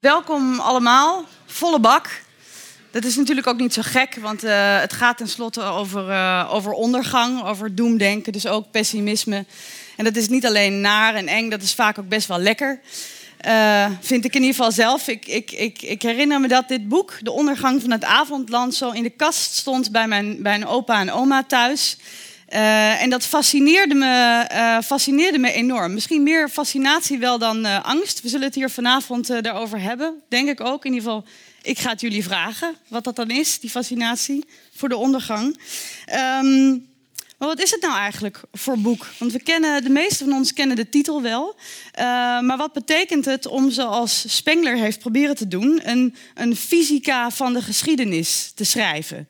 Welkom allemaal, volle bak. Dat is natuurlijk ook niet zo gek, want uh, het gaat tenslotte over, uh, over ondergang, over doemdenken, dus ook pessimisme. En dat is niet alleen naar en eng, dat is vaak ook best wel lekker. Uh, vind ik in ieder geval zelf. Ik, ik, ik, ik, herinner me dat dit boek, De Ondergang van het Avondland, zo in de kast stond bij mijn, bij mijn opa en oma thuis. Uh, en dat fascineerde me, uh, fascineerde me enorm. Misschien meer fascinatie wel dan uh, angst. We zullen het hier vanavond daarover hebben, denk ik ook. In ieder geval, ik ga het jullie vragen wat dat dan is, die fascinatie voor de ondergang. Um, maar wat is het nou eigenlijk voor boek? Want we kennen, de meeste van ons kennen de titel wel. maar wat betekent het om, zoals Spengler heeft proberen te doen, een, een fysica van de geschiedenis te schrijven?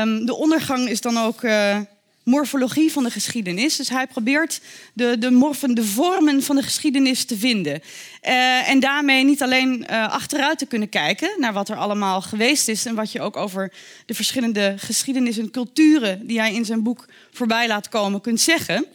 Um, de ondergang is dan ook morfologie van de geschiedenis. Dus hij probeert de, de, morfen, de vormen van de geschiedenis te vinden. Uh, en daarmee niet alleen uh, achteruit te kunnen kijken naar wat er allemaal geweest is en wat je ook over de verschillende geschiedenissen en culturen die hij in zijn boek voorbij laat komen kunt zeggen.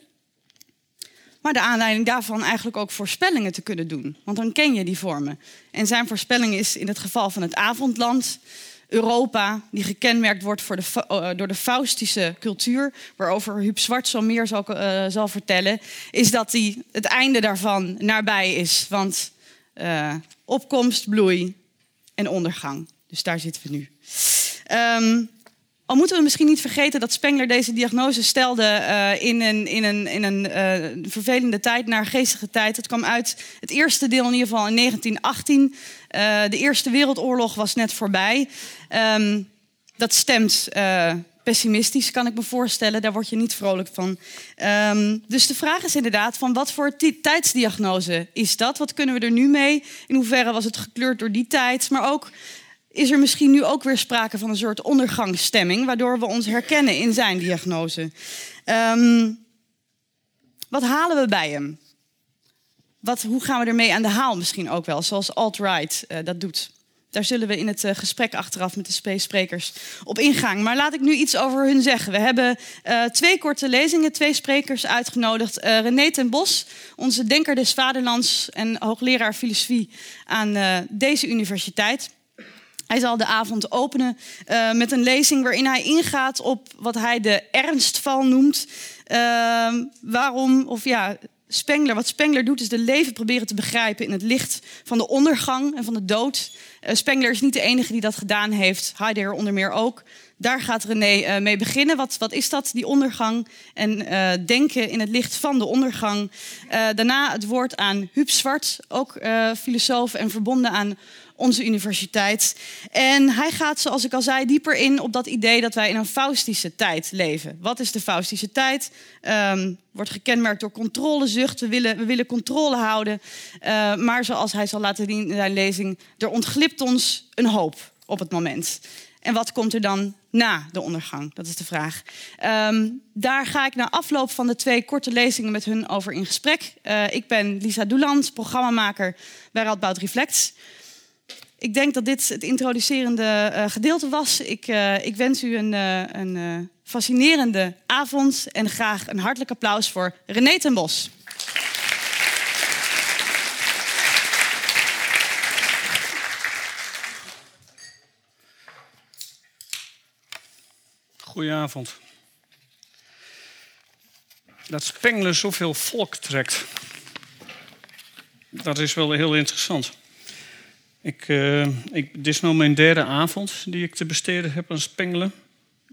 Maar de aanleiding daarvan eigenlijk ook voorspellingen te kunnen doen. Want dan ken je die vormen. En zijn voorspelling is in het geval van het avondland Europa, die gekenmerkt wordt voor de, uh, door de Faustische cultuur, waarover Huub Zwart zo meer zal, uh, zal vertellen, is dat die, het einde daarvan nabij is. Want uh, opkomst, bloei en ondergang. Dus daar zitten we nu. Um, al moeten we misschien niet vergeten dat Spengler deze diagnose stelde in een, in een, in een vervelende tijd, naar geestige tijd. Het kwam uit het eerste deel in ieder geval in 1918. Uh, de Eerste Wereldoorlog was net voorbij. Um, dat stemt pessimistisch, kan ik me voorstellen. Daar word je niet vrolijk van. Um, dus de vraag is inderdaad van wat voor tijdsdiagnose is dat? Wat kunnen we er nu mee? In hoeverre was het gekleurd door die tijd? Maar ook is er misschien nu ook weer sprake van een soort ondergangsstemming, waardoor we ons herkennen in zijn diagnose. Um, wat halen we bij hem? Wat, hoe gaan we ermee aan de haal misschien ook wel, zoals alt-right uh, dat doet? Daar zullen we in het uh, gesprek achteraf met de sprekers op ingaan. Maar laat ik nu iets over hun zeggen. We hebben uh, twee korte lezingen, twee sprekers uitgenodigd. René ten Bos, onze denker des vaderlands en hoogleraar filosofie aan deze universiteit. Hij zal de avond openen met een lezing waarin hij ingaat op wat hij de ernstval noemt. Waarom, of ja, Spengler, wat Spengler doet, is de leven proberen te begrijpen in het licht van de ondergang en van de dood. Uh, Spengler is niet de enige die dat gedaan heeft, Heidegger onder meer ook. Daar gaat René uh, mee beginnen. Wat, wat is dat, die ondergang? En uh, denken in het licht van de ondergang. daarna het woord aan Huub Zwart, ook filosoof en verbonden aan onze universiteit. En hij gaat, zoals ik al zei, dieper in op dat idee dat wij in een faustische tijd leven. Wat is de faustische tijd? Um, wordt gekenmerkt door controlezucht. We willen, we willen controle houden. Uh, maar zoals hij zal laten zien in zijn lezing, er ontglipt ons een hoop op het moment. En wat komt er dan na de ondergang? Dat is de vraag. Um, daar ga ik na afloop van de twee korte lezingen met hun over in gesprek. Uh, ik ben Lisa Doeland, programmamaker bij Radboud Reflects. Ik denk dat dit het introducerende uh, gedeelte was. Ik, uh, ik, wens u een, uh, een fascinerende avond en graag een hartelijk applaus voor René ten Bos. Goedenavond. Dat Spengler zoveel volk trekt, dat is wel heel interessant. Ik, uh, ik, dit is nu mijn derde avond die ik te besteden heb aan Spengelen.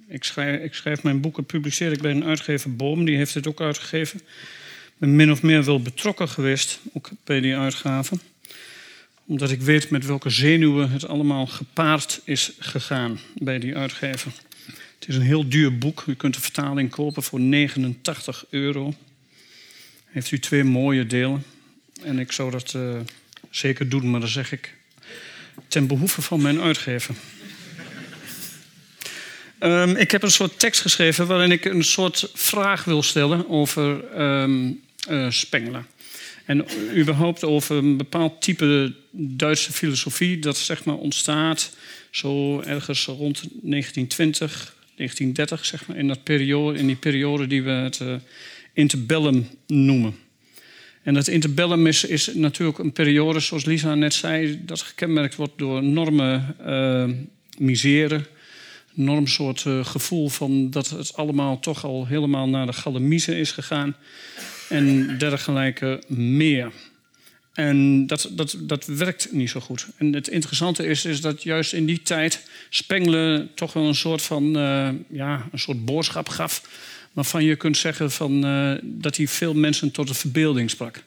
Ik schrijf, ik schrijf mijn boeken, publiceer ik bij een uitgever Boom, die heeft het ook uitgegeven. Ik ben min of meer wel betrokken geweest, ook bij die uitgave. Omdat ik weet met welke zenuwen het allemaal gepaard is gegaan bij die uitgever. Het is een heel duur boek. U kunt de vertaling kopen voor 89 euro. Heeft u twee mooie delen. En ik zou dat uh, zeker doen, maar dan zeg ik ten behoeve van mijn uitgever. um, ik heb een soort tekst geschreven waarin ik een soort vraag wil stellen over um, uh, Spengler. En überhaupt over een bepaald type Duitse filosofie dat zeg maar ontstaat zo ergens rond 1920, 1930, zeg maar, in, dat periode, in die periode die we het uh, interbellum noemen. En dat interbellum is, natuurlijk een periode, zoals Lisa net zei, dat gekenmerkt wordt door enorme uh, misère. Een enorm soort uh, gevoel van dat het allemaal toch al helemaal naar de galamiezen is gegaan. En dergelijke meer. En dat, dat, dat werkt niet zo goed. En het interessante is, is dat juist in die tijd Spengler toch wel een soort van uh, ja, een soort boodschap gaf. Waarvan je kunt zeggen van, uh, dat hij veel mensen tot de verbeelding sprak.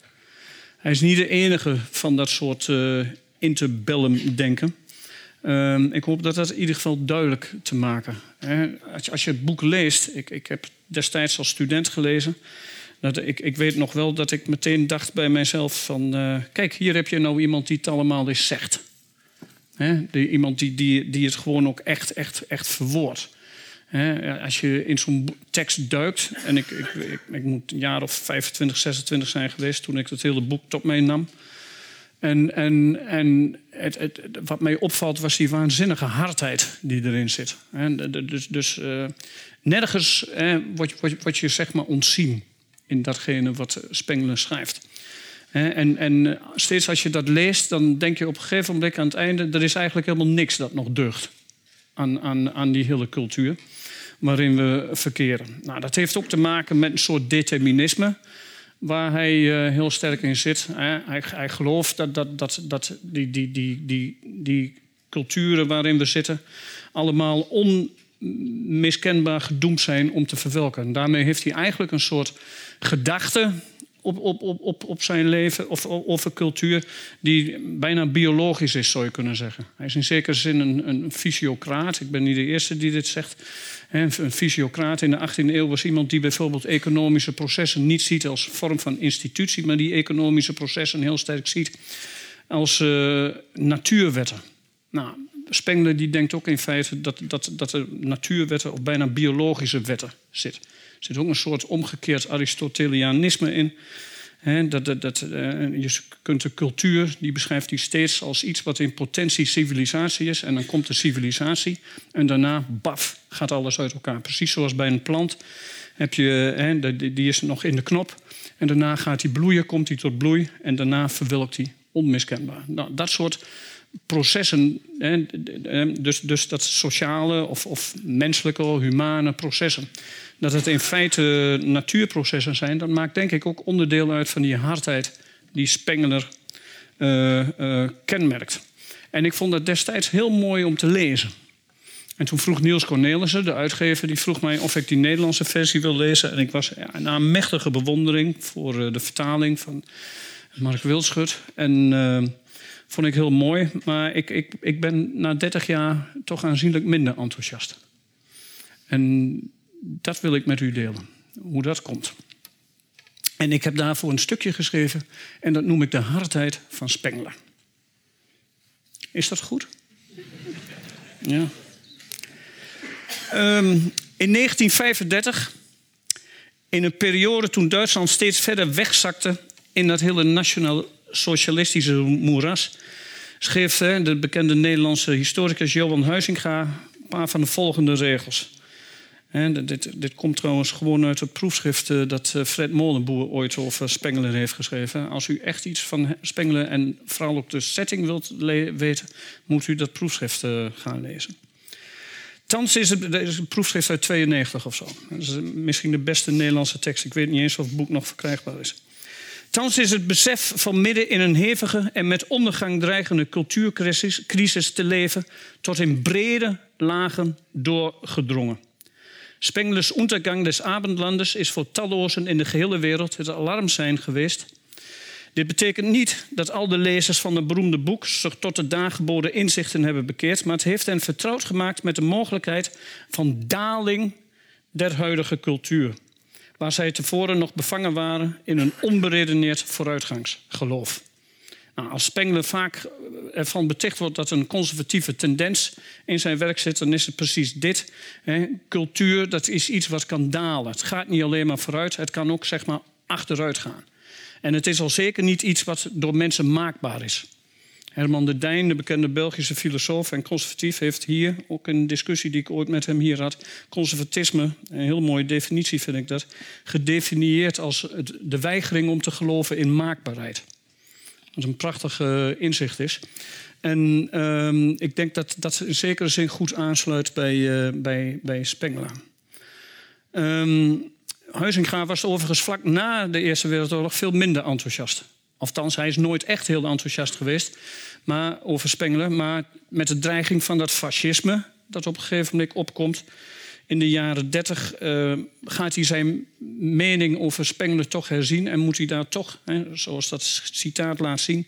Hij is niet de enige van dat soort uh, interbellum denken. Uh, ik hoop dat dat in ieder geval duidelijk te maken. Hè. Als, je, als je het boek leest, ik, ik heb destijds als student gelezen. Dat ik, ik weet nog wel dat ik meteen dacht bij mijzelf van... Uh, kijk, hier heb je nou iemand die het allemaal eens zegt. He, die, iemand die, die, die het gewoon ook echt, echt, echt verwoordt. Als je in zo'n tekst duikt... en ik, ik, ik, moet een jaar of 25, 26 zijn geweest... toen ik het hele boek tot mij nam... En, en, en het, wat mij opvalt was die waanzinnige hardheid die erin zit. dus dus uh, nergens wordt, wordt je zeg maar ontzien in datgene wat Spengler schrijft. En, en steeds als je dat leest, dan denk je op een gegeven moment aan het einde... er is eigenlijk helemaal niks dat nog deugt aan, aan, aan die hele cultuur waarin we verkeren. Nou, dat heeft ook te maken met een soort determinisme waar hij uh, heel sterk in zit. Hij, hij, gelooft dat, dat, dat, dat die, die, die, die, die culturen waarin we zitten allemaal onmiskenbaar gedoemd zijn om te verwelken. En daarmee heeft hij eigenlijk een soort gedachte op, op, op, op, zijn leven of over cultuur die bijna biologisch is, zou je kunnen zeggen. Hij is in zekere zin een, een fysiocraat. Ik ben niet de eerste die dit zegt. Een fysiocraat in de 18e eeuw was iemand die bijvoorbeeld economische processen niet ziet als vorm van institutie, maar die economische processen heel sterk ziet als uh, natuurwetten. Nou, Spengler die denkt ook in feite dat, dat, dat er natuurwetten of bijna biologische wetten zit. Er zit ook een soort omgekeerd Aristotelianisme in. Dat, dat, dat, uh, je kunt de cultuur, die beschrijft hij steeds als iets wat in potentie civilisatie is. En dan komt de civilisatie en daarna, baf, gaat alles uit elkaar. Precies zoals bij een plant heb je, die is nog in de knop. En daarna gaat hij bloeien, komt hij tot bloei. En daarna verwelkt hij onmiskenbaar. Nou, dat soort processen, dus, dus dat sociale of, of menselijke, humane processen dat het in feite natuurprocessen zijn, dat maakt denk ik ook onderdeel uit van die hardheid die Spengler uh, uh, kenmerkt. En ik vond het destijds heel mooi om te lezen. En toen vroeg Niels Cornelissen, de uitgever, die vroeg mij of ik die Nederlandse versie wil lezen. En ik was ja, na een mechtige bewondering voor uh, de vertaling van Mark Wildschut. En vond ik heel mooi. Maar ik, ik, ik ben na 30 jaar toch aanzienlijk minder enthousiast. En dat wil ik met u delen, hoe dat komt. En ik heb daarvoor een stukje geschreven en dat noem ik de hardheid van Spengler. Is dat goed? Ja. Um, in 1935, in een periode toen Duitsland steeds verder wegzakte in dat hele nationaal-socialistische moeras, schreef de bekende Nederlandse historicus Johan Huizinga een paar van de volgende regels dit, dit, komt trouwens gewoon uit het proefschrift eh, dat eh, Fred Molenboer ooit over Spengler heeft geschreven. Als u echt iets van Spengler en vooral ook de setting wilt weten, moet u dat proefschrift uh, gaan lezen. Thans is het, is proefschrift uit 92 of zo. Dat is misschien de beste Nederlandse tekst. Ik weet niet eens of het boek nog verkrijgbaar is. Thans is het besef van midden in een hevige en met ondergang dreigende cultuurcrisis te leven tot in brede lagen doorgedrongen. Spenglers Untergang des Abendlandes is voor tallozen in de gehele wereld het alarmsein geweest. Dit betekent niet dat al de lezers van het beroemde boek zich tot de daargeboden inzichten hebben bekeerd, maar het heeft hen vertrouwd gemaakt met de mogelijkheid van daling der huidige cultuur, waar zij tevoren nog bevangen waren in een onberedeneerd vooruitgangsgeloof. Nou, als Spengler vaak ervan beticht wordt dat een conservatieve tendens in zijn werk zit, dan is het precies dit. Hè. Cultuur, dat is iets wat kan dalen. Het gaat niet alleen maar vooruit, het kan ook zeg maar achteruit gaan. En het is al zeker niet iets wat door mensen maakbaar is. Herman de Dijn, de bekende Belgische filosoof en conservatief, heeft hier, ook een discussie die ik ooit met hem hier had, conservatisme, een heel mooie definitie vind ik dat, gedefinieerd als de weigering om te geloven in maakbaarheid. Wat een prachtig inzicht is. En um, ik denk dat dat in zekere zin goed aansluit bij, uh, bij, bij Spengler. Um, Huizinga was overigens vlak na de Eerste Wereldoorlog veel minder enthousiast. Althans, hij is nooit echt heel enthousiast geweest maar, over Spengler. Maar met de dreiging van dat fascisme dat op een gegeven moment opkomt... in de jaren dertig uh, gaat hij zijn mening over Spengler toch herzien... en moet hij daar toch, hè, zoals dat citaat laat zien...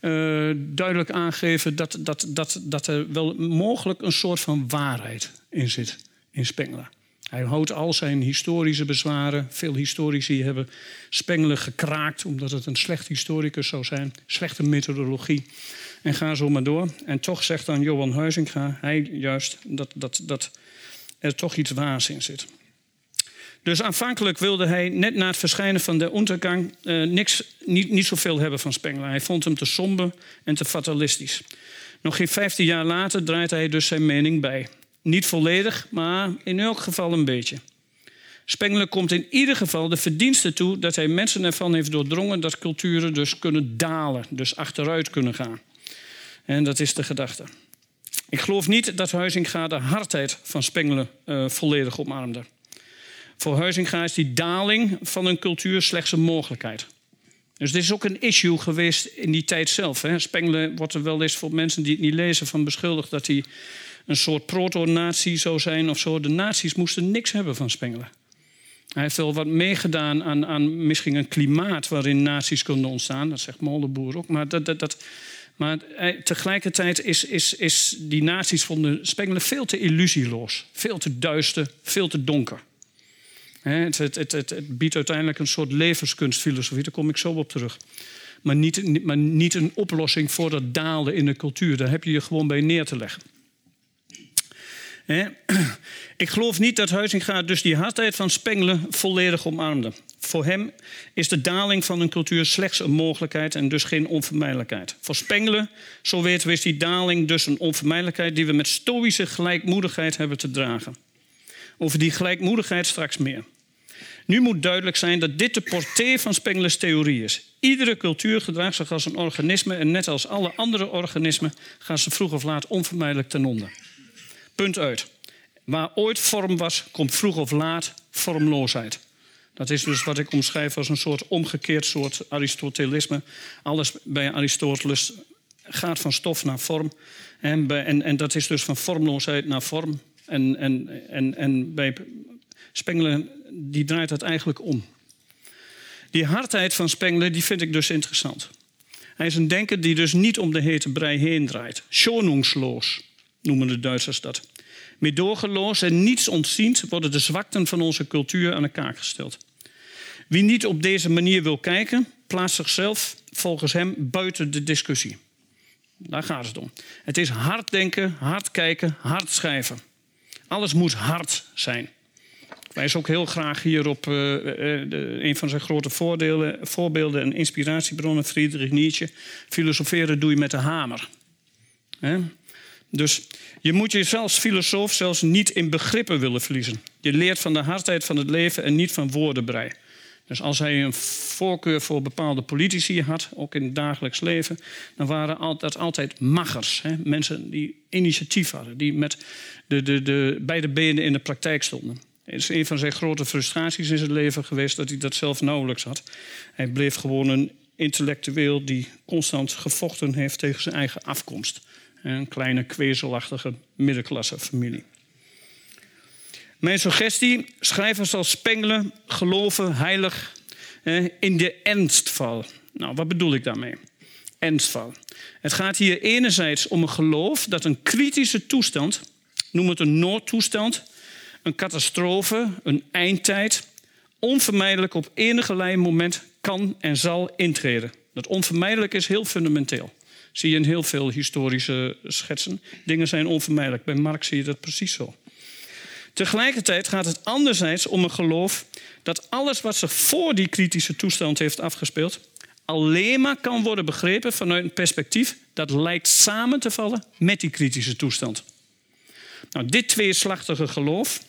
Uh, duidelijk aangeven dat, dat, dat, dat er wel mogelijk een soort van waarheid in zit in Spengler. Hij houdt al zijn historische bezwaren. Veel historici hebben Spengler gekraakt omdat het een slecht historicus zou zijn. Slechte methodologie. En ga zo maar door. En toch zegt dan Johan Huizinga, hij juist, dat, dat, dat er toch iets waars in zit. Dus aanvankelijk wilde hij net na het verschijnen van de Untergang uh, niks, niet, niet zoveel hebben van Spengler. Hij vond hem te somber en te fatalistisch. Nog geen vijftien jaar later draait hij dus zijn mening bij. Niet volledig, maar in elk geval een beetje. Spengler komt in ieder geval de verdienste toe dat hij mensen ervan heeft doordrongen dat culturen dus kunnen dalen, dus achteruit kunnen gaan. En dat is de gedachte. Ik geloof niet dat Huizinga de hardheid van Spengler uh, volledig omarmde. Voor Huizinga is die daling van een cultuur slechts een mogelijkheid. Dus dit is ook een issue geweest in die tijd zelf. Hè. Spengler wordt er wel eens voor mensen die het niet lezen van beschuldigd dat hij een soort proto-nazi zou zijn of zo. De nazi's moesten niks hebben van Spengler. Hij heeft wel wat meegedaan aan, aan misschien een klimaat waarin nazi's konden ontstaan. Dat zegt Molenboer ook. Maar, dat, dat, dat, maar tegelijkertijd is, is, is die nazi's vonden Spengler veel te illusieloos. Veel te duister, veel te donker. Het, het, het, het, biedt uiteindelijk een soort levenskunstfilosofie, daar kom ik zo op terug. Maar niet, maar niet een oplossing voor dat dalen in de cultuur. Daar heb je je gewoon bij neer te leggen. Ik geloof niet dat Huizinga dus die hardheid van Spengler volledig omarmde. Voor hem is de daling van een cultuur slechts een mogelijkheid en dus geen onvermijdelijkheid. Voor Spengler, zo weten we, is die daling dus een onvermijdelijkheid die we met stoïsche gelijkmoedigheid hebben te dragen. Over die gelijkmoedigheid straks meer. Nu moet duidelijk zijn dat dit de portée van Spenglers theorie is. Iedere cultuur gedraagt zich als een organisme en net als alle andere organismen gaan ze vroeg of laat onvermijdelijk ten onder. Punt uit. Waar ooit vorm was, komt vroeg of laat vormloosheid. Dat is dus wat ik omschrijf als een soort omgekeerd soort Aristotelisme. Alles bij Aristoteles gaat van stof naar vorm. En, en, en dat is dus van vormloosheid naar vorm. En, en, en, en bij Spengler die draait dat eigenlijk om. Die hardheid van Spengler die vind ik dus interessant. Hij is een denker die dus niet om de hete brei heen draait. Schonungsloos noemen de Duitsers dat. Meedogenloos en niets ontziend worden de zwakten van onze cultuur aan de kaak gesteld. Wie niet op deze manier wil kijken, plaatst zichzelf volgens hem buiten de discussie. Daar gaat het om. Het is hard denken, hard kijken, hard schrijven. Alles moet hard zijn. Ik wijs ook heel graag hier op uh, de, een van zijn grote voordelen, voorbeelden en inspiratiebronnen, Friedrich Nietzsche. Filosoferen doe je met de hamer. Dus je moet jezelf als filosoof zelfs niet in begrippen willen verliezen. Je leert van de hardheid van het leven en niet van woordenbrei. Dus als hij een voorkeur voor bepaalde politici had, ook in het dagelijks leven, dan waren dat altijd maggers. Hè? Mensen die initiatief hadden, die met de, de, de beide benen in de praktijk stonden. Het is een van zijn grote frustraties in zijn leven geweest dat hij dat zelf nauwelijks had. Hij bleef gewoon een intellectueel die constant gevochten heeft tegen zijn eigen afkomst. Een kleine kwezelachtige middenklasse familie. Mijn suggestie: schrijvers als Spengler geloven heilig in de ernstval. Nou, wat bedoel ik daarmee? Ernstval. Het gaat hier enerzijds om een geloof dat een kritische toestand, noem het een noodtoestand, een catastrofe, een eindtijd, onvermijdelijk op enige moment kan en zal intreden. Dat onvermijdelijk is heel fundamenteel. Zie je in heel veel historische schetsen. Dingen zijn onvermijdelijk. Bij Marx zie je dat precies zo. Tegelijkertijd gaat het anderzijds om een geloof dat alles wat zich voor die kritische toestand heeft afgespeeld, alleen maar kan worden begrepen vanuit een perspectief dat lijkt samen te vallen met die kritische toestand. Nou, dit tweeslachtige geloof,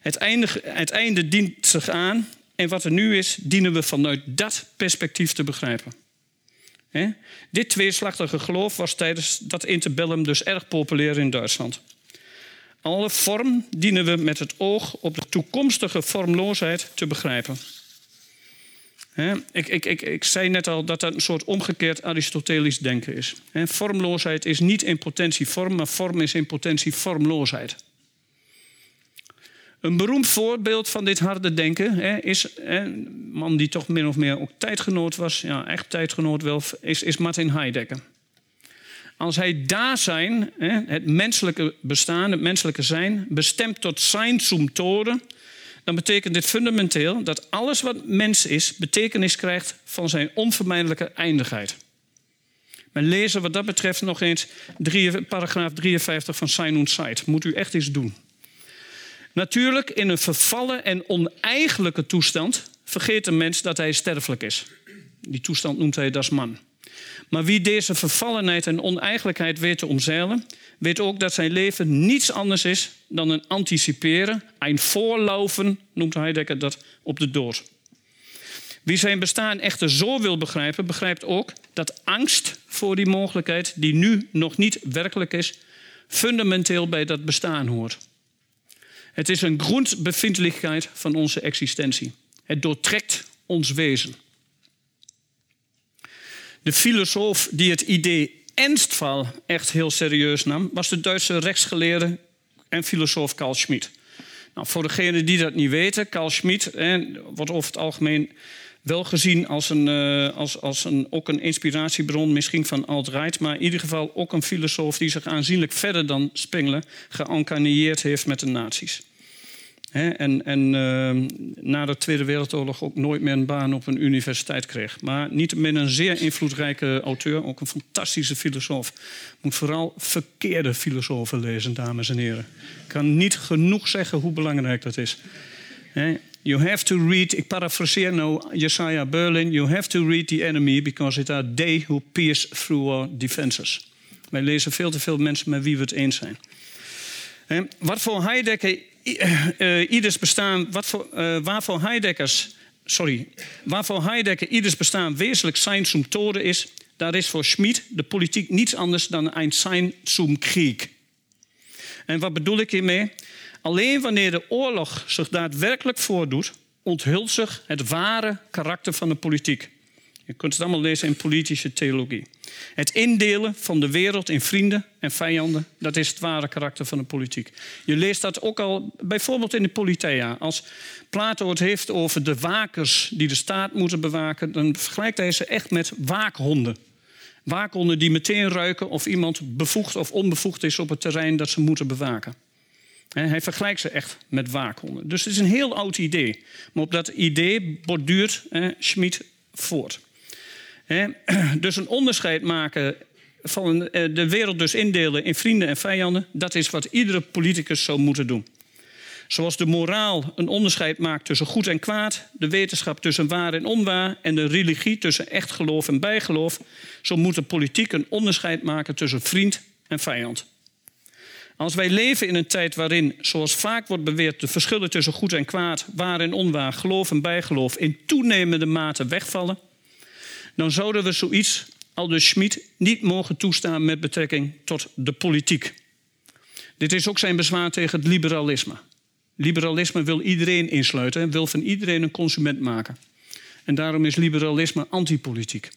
het einde, het einde dient zich aan en wat er nu is, dienen we vanuit dat perspectief te begrijpen. Dit tweeslachtige geloof was tijdens dat interbellum dus erg populair in Duitsland. Alle vorm dienen we met het oog op de toekomstige vormloosheid te begrijpen. ik, ik, ik, ik, zei net al dat dat een soort omgekeerd Aristotelisch denken is. vormloosheid is niet in potentie vorm, maar vorm is in potentie vormloosheid. Een beroemd voorbeeld van dit harde denken is een man die toch min of meer ook tijdgenoot was, ja, echt tijdgenoot wel, is, is Martin Heidegger. Als hij daar zijn, het menselijke bestaan, het menselijke zijn, bestemd tot zijn dan betekent dit fundamenteel dat alles wat mens is, betekenis krijgt van zijn onvermijdelijke eindigheid. Men lezen wat dat betreft nog eens paragraaf 53 van Sein und Zeit. Moet u echt eens doen. Natuurlijk, in een vervallen en oneigenlijke toestand vergeet een mens dat hij sterfelijk is. Die toestand noemt hij das man. Maar wie deze vervallenheid en oneigenlijkheid weet te omzeilen, weet ook dat zijn leven niets anders is dan een anticiperen, een voorlaufen, noemt Heidegger dat, op de dood. Wie zijn bestaan echter zo wil begrijpen, begrijpt ook dat angst voor die mogelijkheid, die nu nog niet werkelijk is, fundamenteel bij dat bestaan hoort. Het is een grondbevindelijkheid van onze existentie. Het doortrekt ons wezen. De filosoof die het idee Ernstfall echt heel serieus nam, was de Duitse rechtsgeleerde en filosoof Carl Schmitt. Nou, voor degenen die dat niet weten, Carl Schmitt wordt over het algemeen wel gezien als, een, uh, als, als een, ook een inspiratiebron, misschien van alt-right, maar in ieder geval ook een filosoof die zich aanzienlijk verder dan Spengler geëncarneerd heeft met de nazi's en en uh, na de Tweede Wereldoorlog ook nooit meer een baan op een universiteit kreeg. Maar niettemin een zeer invloedrijke auteur, ook een fantastische filosoof. Moet vooral verkeerde filosofen lezen, dames en heren. Ik kan niet genoeg zeggen hoe belangrijk dat is. You have to read, ik parafraseer nou Josiah Berlin, you have to read the enemy because it are they who pierce through our defenses. Wij lezen veel te veel mensen met wie we het eens zijn. Wat voor Heidegger ieders bestaan, wat voor, uh, waarvoor Heideggers, sorry, waarvoor Heidegger ieders bestaan wezenlijk zijn zum Tode is, daar is voor Schmid de politiek niets anders dan een zijn zum Krieg. En wat bedoel ik hiermee? Alleen wanneer de oorlog zich daadwerkelijk voordoet, onthult zich het ware karakter van de politiek. Je kunt het allemaal lezen in politische theologie. Het indelen van de wereld in vrienden en vijanden, dat is het ware karakter van de politiek. Je leest dat ook al bijvoorbeeld in de Politeia. Als Plato het heeft over de wakers die de staat moeten bewaken, dan vergelijkt hij ze echt met waakhonden. Waakhonden die meteen ruiken of iemand bevoegd of onbevoegd is op het terrein dat ze moeten bewaken. Hij vergelijkt ze echt met waakhonden. Dus het is een heel oud idee. Maar op dat idee borduurt Schmid voort. Dus een onderscheid maken van eh, de wereld dus indelen in vrienden en vijanden, dat is wat iedere politicus zou moeten doen. Zoals de moraal een onderscheid maakt tussen goed en kwaad, de wetenschap tussen waar en onwaar en de religie tussen echt geloof en bijgeloof, zo moet de politiek een onderscheid maken tussen vriend en vijand. Als wij leven in een tijd waarin, zoals vaak wordt beweerd, de verschillen tussen goed en kwaad, waar en onwaar, geloof en bijgeloof in toenemende mate wegvallen, dan zouden we zoiets, Aldus Schmid, niet mogen toestaan met betrekking tot de politiek. Dit is ook zijn bezwaar tegen het liberalisme. Liberalisme wil iedereen insluiten en wil van iedereen een consument maken. En daarom is liberalisme antipolitiek.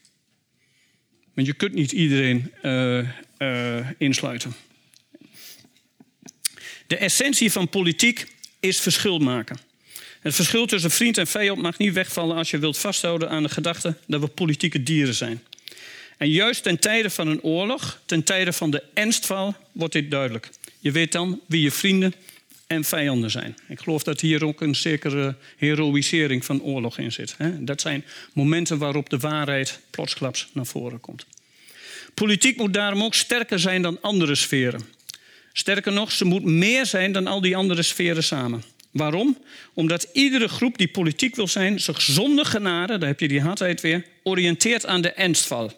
Want je kunt niet iedereen uh, uh, insluiten. De essentie van politiek is verschil maken. Het verschil tussen vriend en vijand mag niet wegvallen als je wilt vasthouden aan de gedachte dat we politieke dieren zijn. En juist ten tijde van een oorlog, ten tijde van de ernstval, wordt dit duidelijk. Je weet dan wie je vrienden en vijanden zijn. Ik geloof dat hier ook een zekere heroïsering van oorlog in zit. Dat zijn momenten waarop de waarheid plotsklaps naar voren komt. Politiek moet daarom ook sterker zijn dan andere sferen. Sterker nog, ze moet meer zijn dan al die andere sferen samen. Waarom? Omdat iedere groep die politiek wil zijn, zich zonder genade, daar heb je die hardheid weer, oriënteert aan de ernstval.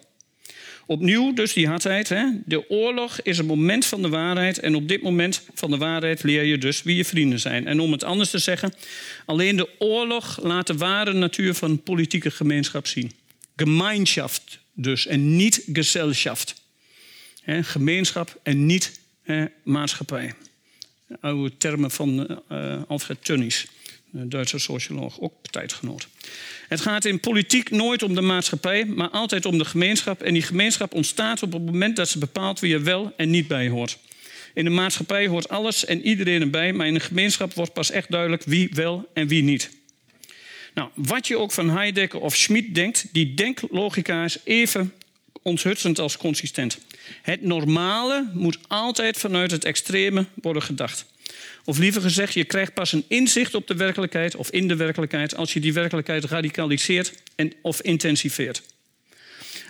Opnieuw dus die hardheid. Hè? De oorlog is een moment van de waarheid. En op dit moment van de waarheid leer je dus wie je vrienden zijn. En om het anders te zeggen, alleen de oorlog laat de ware natuur van politieke gemeenschap zien. Gemeinschaft dus en niet Gesellschaft. Hè? Gemeenschap en niet hè, maatschappij. Oude termen van uh, Alfred Tönnies, Duitse socioloog, ook tijdgenoot. Het gaat in politiek nooit om de maatschappij, maar altijd om de gemeenschap. En die gemeenschap ontstaat op het moment dat ze bepaalt wie er wel en niet bij hoort. In de maatschappij hoort alles en iedereen erbij, maar in een gemeenschap wordt pas echt duidelijk wie wel en wie niet. Nou, wat je ook van Heidegger of Schmid denkt, die denklogica is even onthutsend als consistent. Het normale moet altijd vanuit het extreme worden gedacht. Of liever gezegd, je krijgt pas een inzicht op de werkelijkheid of in de werkelijkheid als je die werkelijkheid radicaliseert en, of intensiveert.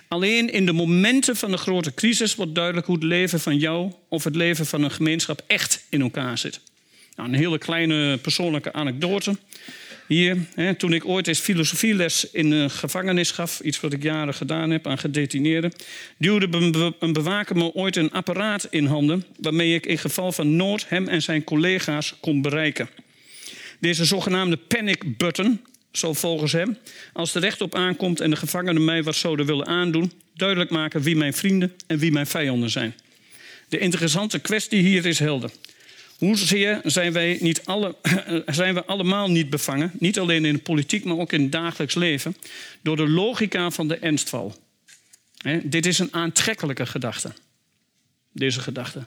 Alleen in de momenten van de grote crisis wordt duidelijk hoe het leven van jou of het leven van een gemeenschap echt in elkaar zit. Nou, een hele kleine persoonlijke anekdote. Hier, toen ik ooit eens filosofieles in een gevangenis gaf, iets wat ik jaren gedaan heb aan gedetineerden, duwde een bewaker me ooit een apparaat in handen waarmee ik in geval van nood hem en zijn collega's kon bereiken. Deze zogenaamde panic button zal volgens hem, als de recht op aankomt en de gevangenen mij wat zouden willen aandoen, duidelijk maken wie mijn vrienden en wie mijn vijanden zijn. De interessante kwestie hier is helder. Hoezeer zijn wij, niet alle, zijn we allemaal niet bevangen, niet alleen in de politiek, maar ook in het dagelijks leven, door de logica van de ernstval. dit is een aantrekkelijke gedachte. Deze gedachte.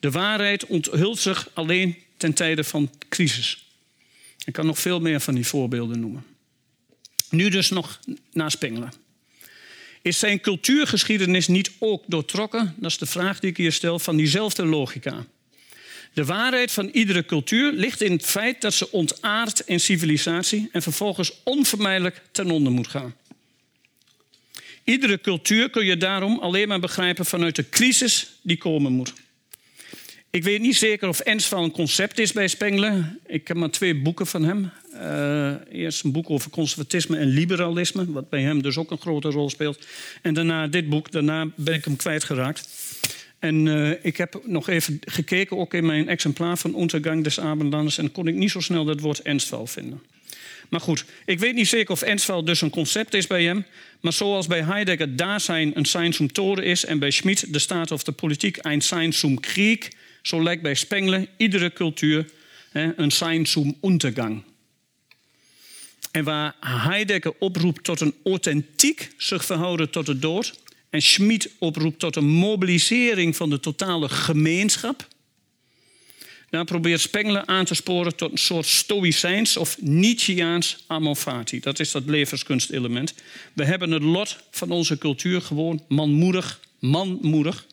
De waarheid onthult zich alleen ten tijde van crisis. Ik kan nog veel meer van die voorbeelden noemen. Nu dus nog naar. Is zijn cultuurgeschiedenis niet ook doortrokken, dat is de vraag die ik hier stel, van diezelfde logica? De waarheid van iedere cultuur ligt in het feit dat ze ontaardt in civilisatie en vervolgens onvermijdelijk ten onder moet gaan. Iedere cultuur kun je daarom alleen maar begrijpen vanuit de crisis die komen moet. Ik weet niet zeker of Ensval een concept is bij Spengler. Ik heb maar twee boeken van hem. Uh, eerst een boek over conservatisme en liberalisme, wat bij hem dus ook een grote rol speelt. En daarna dit boek, daarna ben ik hem kwijtgeraakt. En uh, ik heb nog even gekeken, ook in mijn exemplaar van Untergang des Abendlandes, en kon ik niet zo snel dat woord Ernstval vinden. Maar goed, ik weet niet zeker of Ernstval dus een concept is bij hem. Maar zoals bij Heidegger Dasein een Sein zum Tode is en bij Schmid de staat of de politiek een Sein zum Krieg, zo lijkt bij Spengler iedere cultuur hè, een Sein zum Untergang. En waar Heidegger oproept tot een authentiek zich verhouden tot de dood, en Schmid oproept tot een mobilisering van de totale gemeenschap. Dan probeert Spengler aan te sporen tot een soort stoïcijns of Nietzscheaans amor fati. Dat is dat levenskunstelement. We hebben het lot van onze cultuur gewoon manmoedig, manmoedig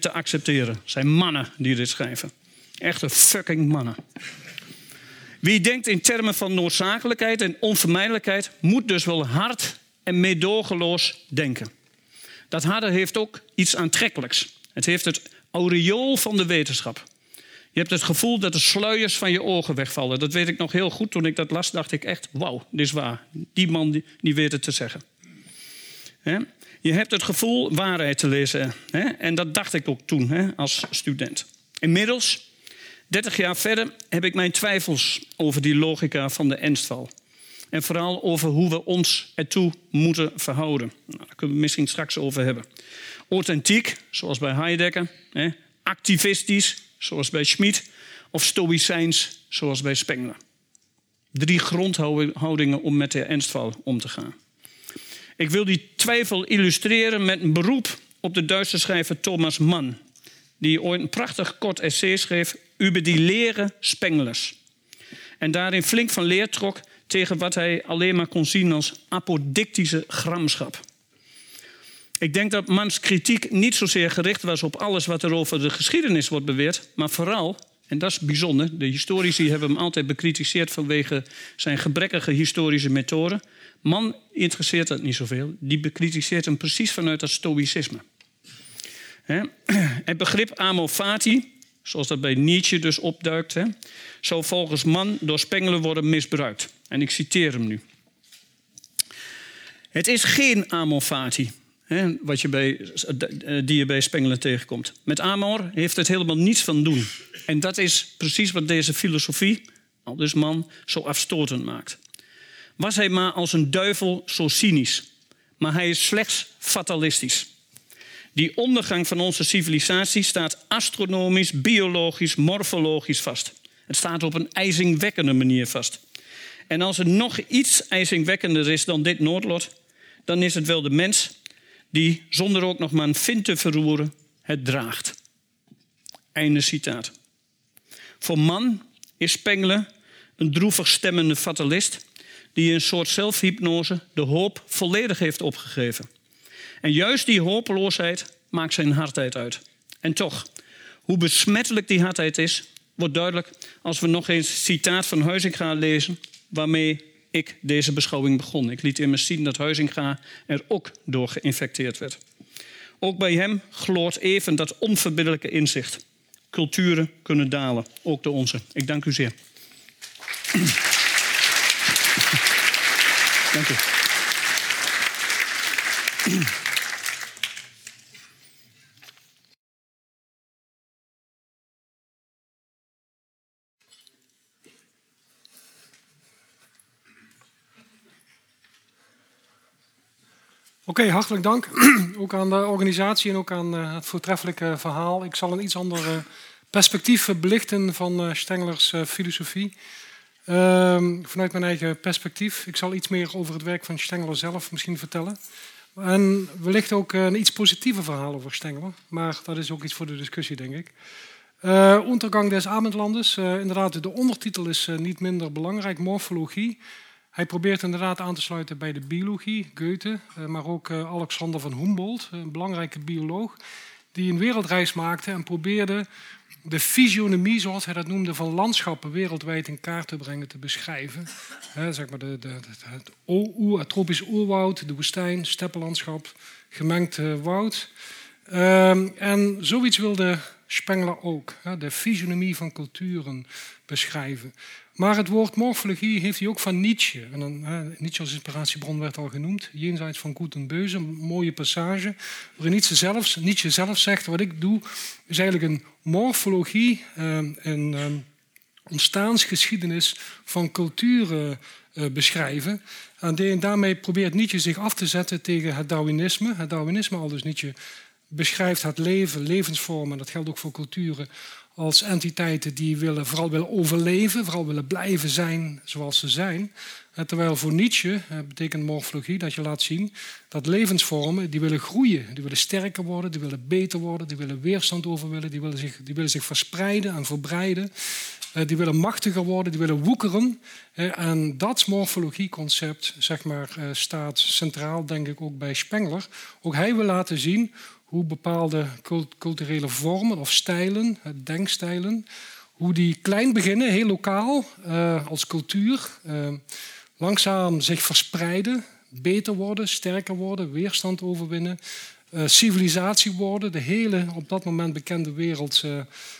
te accepteren. Het zijn mannen die dit schrijven. Echte fucking mannen. Wie denkt in termen van noodzakelijkheid en onvermijdelijkheid, moet dus wel hard en meedogenloos denken. Dat harde heeft ook iets aantrekkelijks. Het heeft het aureool van de wetenschap. Je hebt het gevoel dat de sluiers van je ogen wegvallen. Dat weet ik nog heel goed. Toen ik dat las, dacht ik echt: wauw, dit is waar. Die man die, weet het te zeggen. Je hebt het gevoel waarheid te lezen. En dat dacht ik ook toen als student. Inmiddels, 30 jaar verder, heb ik mijn twijfels over die logica van de ernstval. En vooral over hoe we ons ertoe moeten verhouden. Nou, daar kunnen we misschien straks over hebben. Authentiek, zoals bij Heidegger. Hè. Activistisch, zoals bij Schmid. Of stoïcijns, zoals bij Spengler. Drie grondhoudingen om met de ernstval om te gaan. Ik wil die twijfel illustreren met een beroep op de Duitse schrijver Thomas Mann. Die ooit een prachtig kort essay schreef over die leren Spenglers. En daarin flink van leer trok tegen wat hij alleen maar kon zien als apodictische gramschap. Ik denk dat Mans kritiek niet zozeer gericht was op alles wat er over de geschiedenis wordt beweerd, maar vooral, en dat is bijzonder, de historici hebben hem altijd bekritiseerd vanwege zijn gebrekkige historische methode. Man interesseert dat niet zoveel, die bekritiseert hem precies vanuit dat stoïcisme. Het begrip amor fati zoals dat bij Nietzsche dus opduikt, hè, zou volgens man door Spengler worden misbruikt. En ik citeer hem nu. Het is geen amor fati, hè, wat je bij, die je bij Spengler tegenkomt. Met amor heeft het helemaal niets van doen. En dat is precies wat deze filosofie, al dus man, zo afstotend maakt. Was hij maar als een duivel zo cynisch, maar hij is slechts fatalistisch. Die ondergang van onze civilisatie staat astronomisch, biologisch, morfologisch vast. Het staat op een ijzingwekkende manier vast. En als er nog iets ijzingwekkender is dan dit noodlot, dan is het wel de mens die, zonder ook nog maar een vin te verroeren, het draagt. Einde citaat. Voor man is Spengler een droevig stemmende fatalist die in een soort zelfhypnose de hoop volledig heeft opgegeven. En juist die hopeloosheid maakt zijn hardheid uit. En toch, hoe besmettelijk die hardheid is, wordt duidelijk als we nog eens citaat van Huizinga lezen, waarmee ik deze beschouwing begon. Ik liet immers zien dat Huizinga er ook door geïnfecteerd werd. Ook bij hem gloort even dat onverbiddelijke inzicht. Culturen kunnen dalen, ook de onze. Ik dank u zeer. Dank u. Oké, hartelijk dank. ook aan de organisatie en ook aan uh, het voortreffelijke verhaal. Ik zal een iets ander uh, perspectief belichten van uh, Stenglers filosofie. Ehm, vanuit mijn eigen perspectief. Ik zal iets meer over het werk van Stengler zelf misschien vertellen. En wellicht ook een iets positiever verhaal over Stengler. Maar dat is ook iets voor de discussie, denk ik. Uh, Untergang des Abendlandes. Inderdaad, de ondertitel is niet minder belangrijk. Morfologie. Hij probeert inderdaad aan te sluiten bij de biologie, Goethe, maar ook Alexander van Humboldt, een belangrijke bioloog, die een wereldreis maakte en probeerde de fysionomie, zoals hij dat noemde, van landschappen wereldwijd in kaart te brengen, te beschrijven. zeg maar de, de, het, oer, tropisch oerwoud, de woestijn, steppenlandschap, gemengd woud. Um, en zoiets wilde Spengler ook, de fysionomie van culturen beschrijven. Maar het woord morfologie heeft hij ook van Nietzsche. En dan, Nietzsche als inspiratiebron werd al genoemd. Jenseits van Goed en Beuze, een mooie passage. Waarin Nietzsche zelf, Nietzsche zelf zegt, wat ik doe, is eigenlijk een morfologie, eh, een eh, ontstaansgeschiedenis van culturen eh, beschrijven. En daarmee probeert Nietzsche zich af te zetten tegen het Darwinisme. Het Darwinisme, al dus Nietzsche, beschrijft het leven, levensvormen, dat geldt ook voor culturen, als entiteiten die willen, vooral willen overleven, vooral willen blijven zijn zoals ze zijn. Terwijl voor Nietzsche betekent morfologie dat je laat zien dat levensvormen die willen groeien, die willen sterker worden, die willen beter worden, die willen weerstand over willen, die willen zich, die willen zich verspreiden en verbreiden, die willen machtiger worden, die willen woekeren. En dat morfologieconcept zeg maar, eh, staat centraal, denk ik, ook bij Spengler. Ook hij wil laten zien hoe bepaalde culturele vormen of stijlen, denkstijlen, hoe die klein beginnen, heel lokaal, uh, als cultuur, uh, langzaam zich verspreiden, beter worden, sterker worden, weerstand overwinnen, civilisatie worden, de hele op dat moment bekende wereld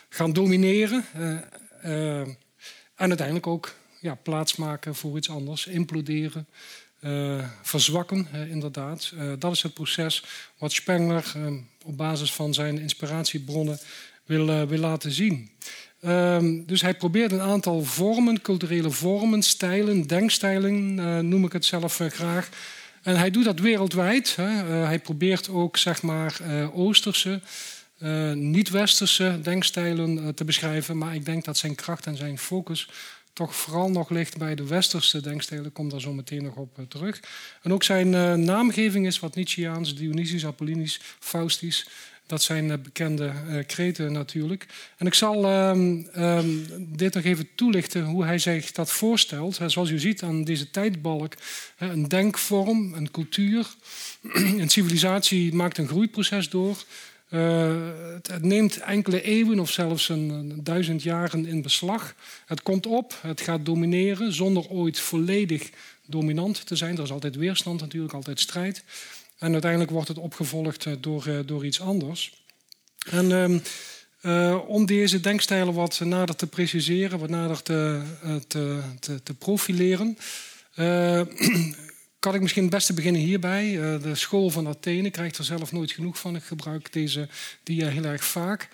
gaan domineren en uiteindelijk ook ja, plaatsmaken voor iets anders, imploderen. Uh, verzwakken, inderdaad. Uh, dat is het proces wat Spengler op basis van zijn inspiratiebronnen wil, wil laten zien. Ehm, dus hij probeert een aantal vormen, culturele vormen, stijlen, denkstijlen, noem ik het zelf graag. En hij doet dat wereldwijd. hij probeert ook zeg maar Oosterse, niet-Westerse denkstijlen te beschrijven. Maar ik denk dat zijn kracht en zijn focus toch vooral nog ligt bij de westerse denkstijlen. Ik kom daar zo meteen nog op eh, terug. En ook zijn uh, naamgeving is wat Nietzscheaans, Dionysisch, Apollinisch, Faustisch. Dat zijn uh, bekende kreten natuurlijk. En ik zal ehm, ehm, dit nog even toelichten hoe hij zich dat voorstelt. zoals u ziet aan deze tijdbalk, een denkvorm, een cultuur. een civilisatie maakt een groeiproces door. Uh, het, neemt enkele eeuwen of zelfs een, een, duizend jaren in beslag. Het komt op, het gaat domineren zonder ooit volledig dominant te zijn. Er is altijd weerstand natuurlijk, altijd strijd. En uiteindelijk wordt het opgevolgd eh, door, uh, door iets anders. En uh, om deze denkstijlen wat nader te preciseren, wat nader te, te, te, te profileren, kan ik misschien het beste beginnen hierbij. de school van Athene krijgt er zelf nooit genoeg van. Ik gebruik deze dia heel erg vaak.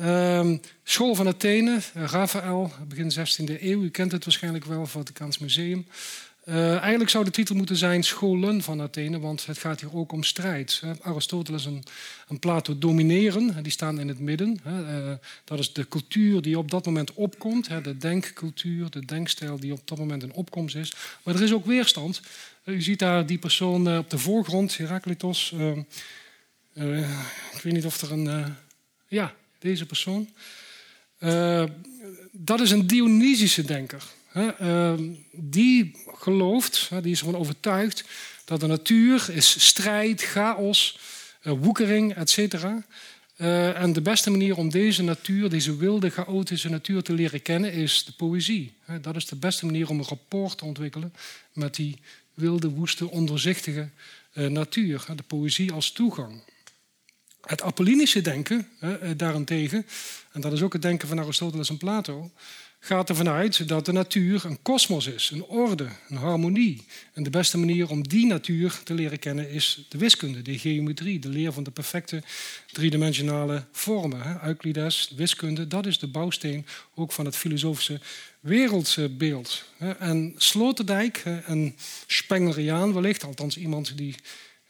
Um, School van Athene, Raphaël, begin 16e eeuw. U kent het waarschijnlijk wel, Vaticaans Museum. Uh, eigenlijk zou de titel moeten zijn Scholen van Athene, want het gaat hier ook om strijd. Aristoteles en, Plato domineren, die staan in het midden. Dat is de cultuur die op dat moment opkomt, de denkcultuur, de denkstijl die op dat moment in opkomst is. Maar er is ook weerstand. U ziet daar die persoon op de voorgrond, Heraclitus. ik weet niet of er een. ja, deze persoon. Dat is een Dionysische denker. Uh, die gelooft, die is ervan overtuigd dat de natuur is strijd, chaos, woekering, etc. en de beste manier om deze natuur, deze wilde, chaotische natuur te leren kennen, is de poëzie. Dat is de beste manier om een rapport te ontwikkelen met die wilde, woeste, ondoorzichtige natuur. De poëzie als toegang. Het Apollinische denken eh, daarentegen, en dat is ook het denken van Aristoteles en Plato, gaat ervan uit dat de natuur een kosmos is, een orde, een harmonie. En de beste manier om die natuur te leren kennen is de wiskunde, de geometrie, de leer van de perfecte driedimensionale vormen. Euclides, wiskunde, dat is de bouwsteen ook van het filosofische wereldbeeld. En Sloterdijk, een Spengleriaan wellicht, althans iemand die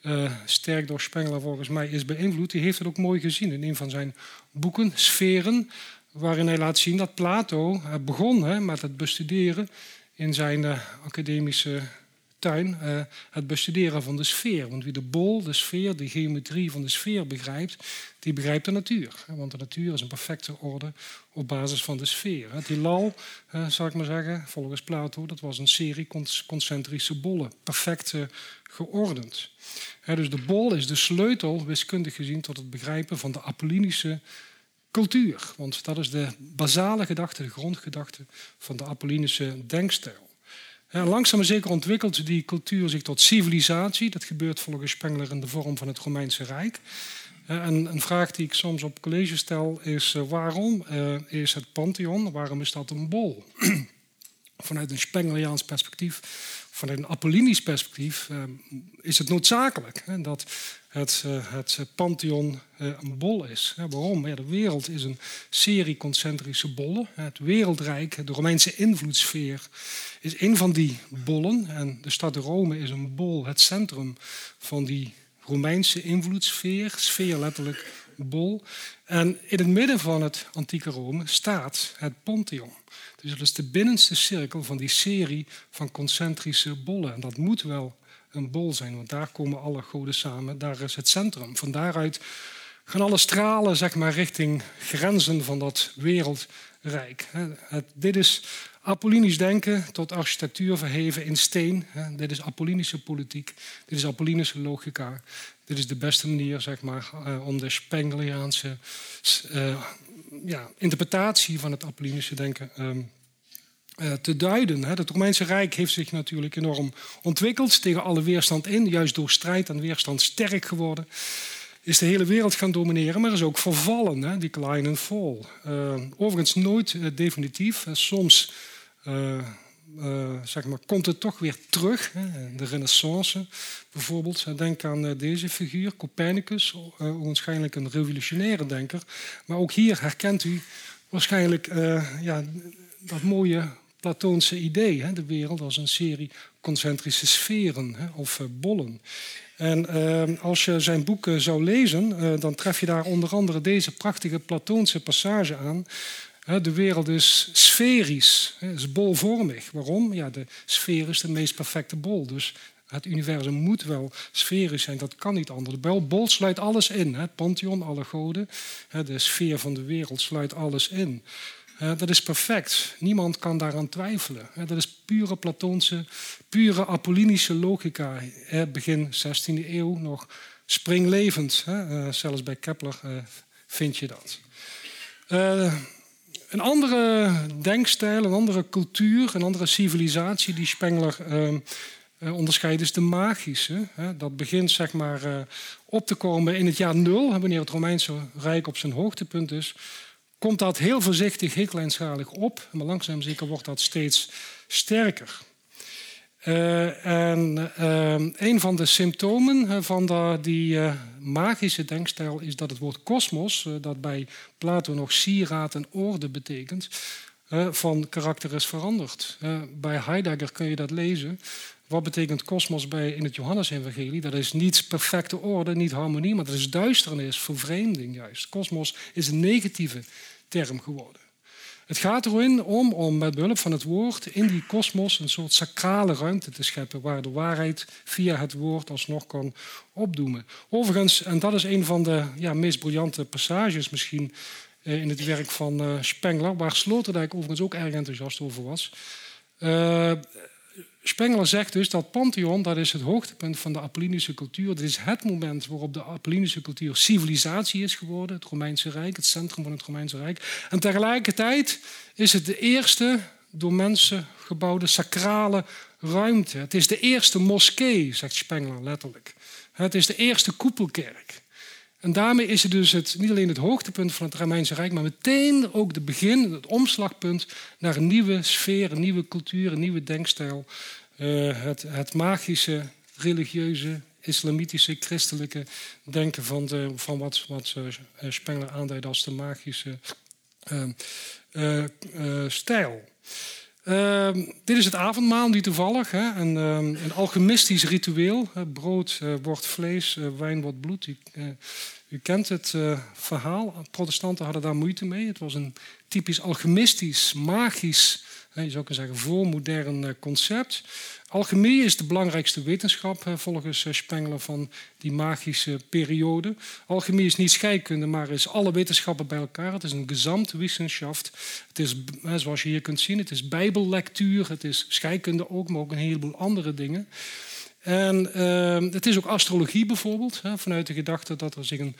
uh, sterk door Spengler volgens mij is beïnvloed. Die heeft het ook mooi gezien in een van zijn boeken, Sferen, waarin hij laat zien dat Plato uh, begon met het bestuderen in zijn uh, academische tuin, het bestuderen van de sfeer. Want wie de bol, de sfeer, de geometrie van de sfeer begrijpt, die begrijpt de natuur. Want de natuur is een perfecte orde op basis van de sfeer. Het heelal, zal ik maar zeggen, volgens Plato, dat was een serie concentrische bollen, perfect geordend dus de bol is de sleutel, wiskundig gezien, tot het begrijpen van de Apollinische cultuur. Want dat is de basale gedachte, de grondgedachte van de Apollinische denkstijl. En langzaam maar zeker ontwikkelt die cultuur zich tot civilisatie. Dat gebeurt volgens Spengler in de vorm van het Romeinse Rijk. En een vraag die ik soms op college stel is: eh, waarom eh, is het Pantheon, waarom is dat een bol? Vanuit een Spengleriaans perspectief vanuit een Apollinisch perspectief uh, is het noodzakelijk hè, dat het, uh, het pantheon uh, een bol is. Waarom? Ja, de wereld is een serie concentrische bollen. Het wereldrijk, de Romeinse invloedssfeer, is een van die bollen. En de stad Rome is een bol, het centrum van die Romeinse invloedssfeer. Sfeer letterlijk bol. En in het midden van het antieke Rome staat het Pantheon. Dus dat is de binnenste cirkel van die serie van concentrische bollen. En dat moet wel een bol zijn, want daar komen alle goden samen. Daar is het centrum. Van daaruit gaan alle stralen zeg maar, richting grenzen van dat wereldrijk. dit is Apollinisch denken tot architectuur verheven in steen. Dit is Apollinische politiek. Dit is Apollinische logica. Dit is de beste manier zeg maar, eh, om de Spengleriaanse uh, ja, interpretatie van het Apollinische denken ehm, uh, te duiden. Het Romeinse Rijk heeft zich natuurlijk enorm ontwikkeld tegen alle weerstand in. Juist door strijd en weerstand sterk geworden. Is de hele wereld gaan domineren, maar is ook vervallen, hè? decline and fall. Overigens nooit definitief. soms zeg maar, komt het toch weer terug. Hè? De renaissance bijvoorbeeld. Denk aan deze figuur, Copernicus. waarschijnlijk een revolutionaire denker. Maar ook hier herkent u waarschijnlijk ja, dat mooie Platoonse idee. Hè? De wereld als een serie concentrische sferen hè? of uh, bollen. En uh, als je zijn boeken zou lezen, uh, dan tref je daar onder andere deze prachtige Platoonse passage aan. De wereld is sferisch, is bolvormig. Waarom? Ja, de sfeer is de meest perfecte bol. Dus het universum moet wel sferisch zijn, dat kan niet anders. De bol sluit alles in. Het pantheon, alle goden, de sfeer van de wereld sluit alles in. Dat is perfect. Niemand kan daaraan twijfelen. Dat is pure Platoonse, pure Apollinische logica. Begin 16e eeuw nog springlevend. zelfs bij Kepler vind je dat. Een andere denkstijl, een andere cultuur, een andere civilisatie die Spengler onderscheidt is de magische. Dat begint zeg maar, op te komen in het jaar nul, wanneer het Romeinse Rijk op zijn hoogtepunt is komt dat heel voorzichtig, heel kleinschalig op. Maar langzaam zeker wordt dat steeds sterker. Uh, en uh, een van de symptomen van de, die uh, magische denkstijl is dat het woord kosmos, dat bij Plato nog sieraad en orde betekent, van karakter is veranderd. bij Heidegger kun je dat lezen. Wat betekent kosmos bij in het Johannesevangelie? Dat is niet perfecte orde, niet harmonie, maar dat is duisternis, vervreemding juist. Kosmos is een negatieve term geworden. Het gaat erin om, om met behulp van het woord in die kosmos een soort sacrale ruimte te scheppen, waar de waarheid via het woord alsnog kan opdoemen. Overigens, en dat is een van de ja, meest briljante passages misschien eh, in het werk van uh, Spengler, waar Sloterdijk overigens ook erg enthousiast over was. Uh, Spengler zegt dus dat Pantheon dat is het hoogtepunt van de Apollinische cultuur. Dit is het moment waarop de Apollinische cultuur civilisatie is geworden, het Romeinse Rijk, het centrum van het Romeinse Rijk. En tegelijkertijd is het de eerste door mensen gebouwde sacrale ruimte. Het is de eerste moskee, zegt Spengler letterlijk. Het is de eerste koepelkerk. En daarmee is het dus het, niet alleen het hoogtepunt van het Romeinse Rijk, maar meteen ook het begin, het omslagpunt naar een nieuwe sfeer, een nieuwe cultuur, een nieuwe denkstijl. Uh, het, het, magische, religieuze, islamitische, christelijke denken van, de, van wat, wat uh, Spengler aanduidt als de magische uh, stijl. Ehm, dit is het avondmaal, niet toevallig. Hè? Een, um, een, alchemistisch ritueel. Brood wordt vlees, wijn wordt bloed. U kent het uh, verhaal. Protestanten hadden daar moeite mee. Het was een typisch alchemistisch, magisch, je zou kunnen zeggen voormodern uh, concept. Alchemie is de belangrijkste wetenschap volgens uh, Spengler van die magische periode. Alchemie is niet scheikunde, maar is alle wetenschappen bij elkaar. Het is een gezamtwissenschaft. Het is, zoals je hier kunt zien, het is bijbellectuur, het is scheikunde ook, maar ook een heleboel andere dingen. En uh, het is ook astrologie bijvoorbeeld, hè, vanuit de gedachte dat er zich een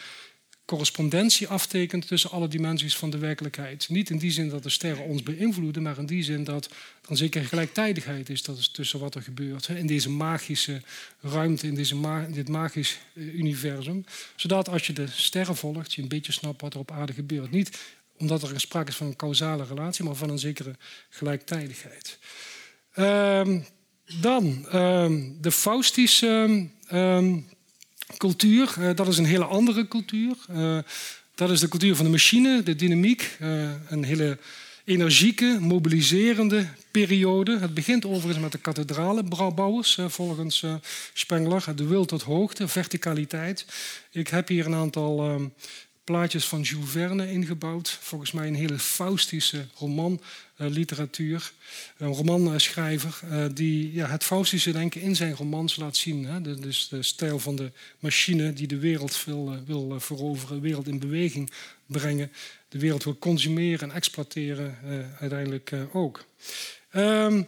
correspondentie aftekent tussen alle dimensies van de werkelijkheid. Niet in die zin dat de sterren ons beïnvloeden, maar in die zin dat er een zekere gelijktijdigheid is, tussen wat er gebeurt hè, in deze magische ruimte, in, deze dit magisch uh, universum. Zodat als je de sterren volgt, je een beetje snapt wat er op aarde gebeurt. Niet omdat er sprake is van een causale relatie, maar van een zekere gelijktijdigheid. Uh, dan ehm, de Faustische ehm, cultuur. Uh, dat is een hele andere cultuur. Uh, dat is de cultuur van de machine, de dynamiek. Uh, een hele energieke, mobiliserende periode. Het begint overigens met de kathedralenbouwers, volgens Spengler. De wil tot hoogte, verticaliteit. Ik heb hier een aantal ehm, plaatjes van Jules Verne ingebouwd. Volgens mij een hele faustische romanliteratuur. een romanschrijver uh, die ja, het faustische denken in zijn romans laat zien. Hè? De, dus de stijl van de machine die de wereld wil, uh, wil veroveren, de wereld in beweging brengen. De wereld wil consumeren en exploiteren uiteindelijk ook. Um,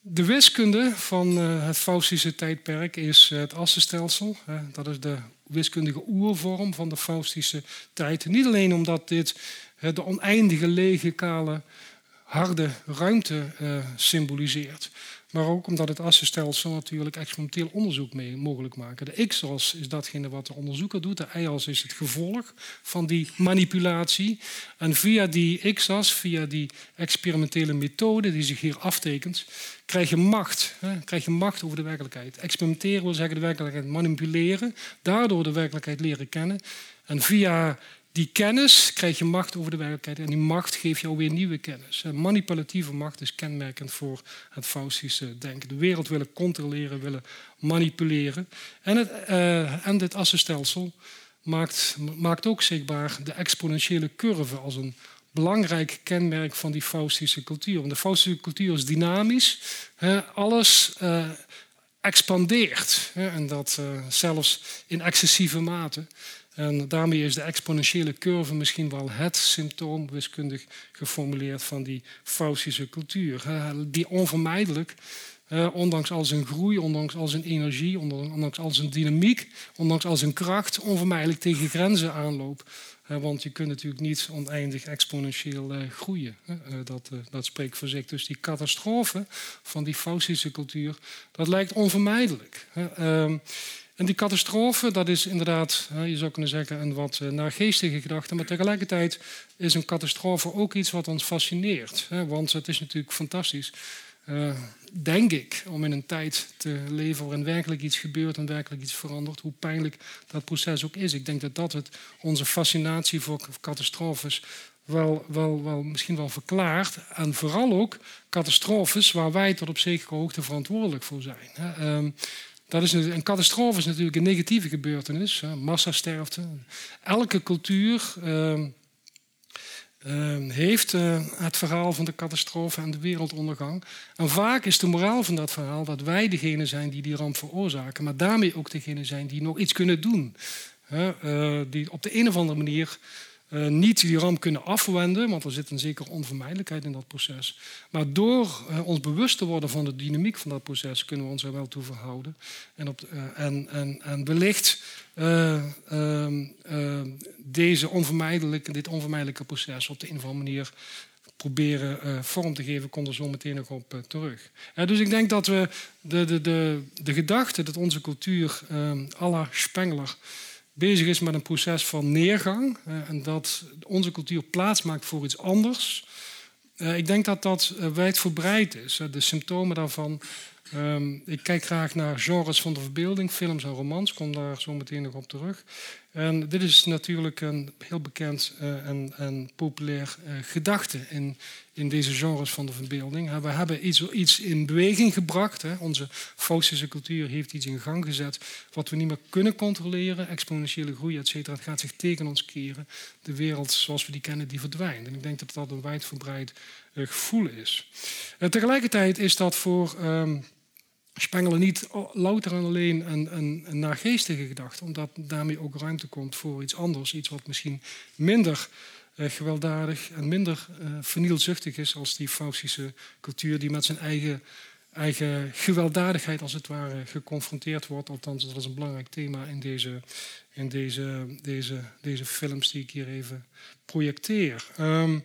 de wiskunde van het Faustische tijdperk is het assenstelsel. dat is de wiskundige oervorm van de Faustische tijd. Niet alleen omdat dit de oneindige lege, kale, harde ruimte uh, symboliseert. Maar ook omdat het assenstelsel natuurlijk experimenteel onderzoek mee mogelijk maken. De x-as is datgene wat de onderzoeker doet. De y-as is het gevolg van die manipulatie. En via die x-as, via die experimentele methode die zich hier aftekent, krijg je macht. Hè? Krijg je macht over de werkelijkheid. Experimenteren wil zeggen de werkelijkheid manipuleren. Daardoor de werkelijkheid leren kennen. En via die kennis krijg je macht over de werkelijkheid en die macht geeft jou weer nieuwe kennis. Manipulatieve macht is kenmerkend voor het Faustische denken. De wereld willen controleren, willen manipuleren. En, het, uh, en dit assenstelsel maakt, maakt ook zichtbaar de exponentiële curve als een belangrijk kenmerk van die Faustische cultuur. Want de Faustische cultuur is dynamisch. alles uh, expandeert. en dat uh, zelfs in excessieve mate. En daarmee is de exponentiële curve misschien wel het symptoom, wiskundig geformuleerd, van die Faustische cultuur. Die onvermijdelijk, ondanks al zijn groei, ondanks al zijn energie, ondanks al zijn dynamiek, ondanks al zijn kracht, onvermijdelijk tegen grenzen aanloopt. Want je kunt natuurlijk niet oneindig exponentieel eh, groeien. Eh, dat, eh, dat spreekt voor zich. Dus die catastrofe van die Faustische cultuur, dat lijkt onvermijdelijk. Ehm, En die catastrofe, dat is inderdaad, je zou kunnen zeggen, een wat naargeestige gedachte. Maar tegelijkertijd is een catastrofe ook iets wat ons fascineert. Want het is natuurlijk fantastisch uh, denk ik, om in een tijd te leven waarin werkelijk iets gebeurt en werkelijk iets verandert, hoe pijnlijk dat proces ook is. Ik denk dat dat het, onze fascinatie voor catastrofes wel, wel, wel, misschien wel verklaart. En vooral ook catastrofes waar wij tot op zekere hoogte verantwoordelijk voor zijn. Dat is een, een catastrofe is natuurlijk een negatieve gebeurtenis, massasterfte. Elke cultuur. Ehm, Ehm, heeft uh, het verhaal van de catastrofe en de wereldondergang. En vaak is de moraal van dat verhaal dat wij degene zijn die die ramp veroorzaken, maar daarmee ook degene zijn die nog iets kunnen doen. Uh, die op de een of andere manier uh, niet die ramp kunnen afwenden, want er zit een zekere onvermijdelijkheid in dat proces. Maar door uh, ons bewust te worden van de dynamiek van dat proces, kunnen we ons er wel toe verhouden. En, op, uh, en, en, en wellicht ehm, deze onvermijdelijke, dit onvermijdelijke proces op de een of andere manier proberen vorm te geven, komt er zo meteen nog op terug. dus ik denk dat we de, de, de, de gedachte dat onze cultuur à la Spengler bezig is met een proces van neergang uh, en dat onze cultuur plaats maakt voor iets anders. Uh, ik denk dat dat uh, wijdverbreid is. de symptomen daarvan. Um, ik kijk graag naar genres van de verbeelding, films en romans, kom daar zo meteen nog op terug. En dit is natuurlijk een heel bekend en, en, populair gedachte in in deze genres van de verbeelding. We hebben iets, iets in beweging gebracht. Onze Faustische cultuur heeft iets in gang gezet wat we niet meer kunnen controleren. Exponentiële groei, et cetera. Het gaat zich tegen ons keren. De wereld zoals we die kennen, die verdwijnt. En ik denk dat dat een wijdverbreid uh, gevoel is. En tegelijkertijd is dat voor um, Spengler niet louter en alleen een, een, een naargeestige gedachte, omdat daarmee ook ruimte komt voor iets anders. Iets wat misschien minder uh, gewelddadig en minder uh, vernielzuchtig is als die Faustische cultuur die met zijn eigen, eigen gewelddadigheid als het ware geconfronteerd wordt. Althans, dat is een belangrijk thema in deze, in deze, deze, deze films die ik hier even projecteer. Um,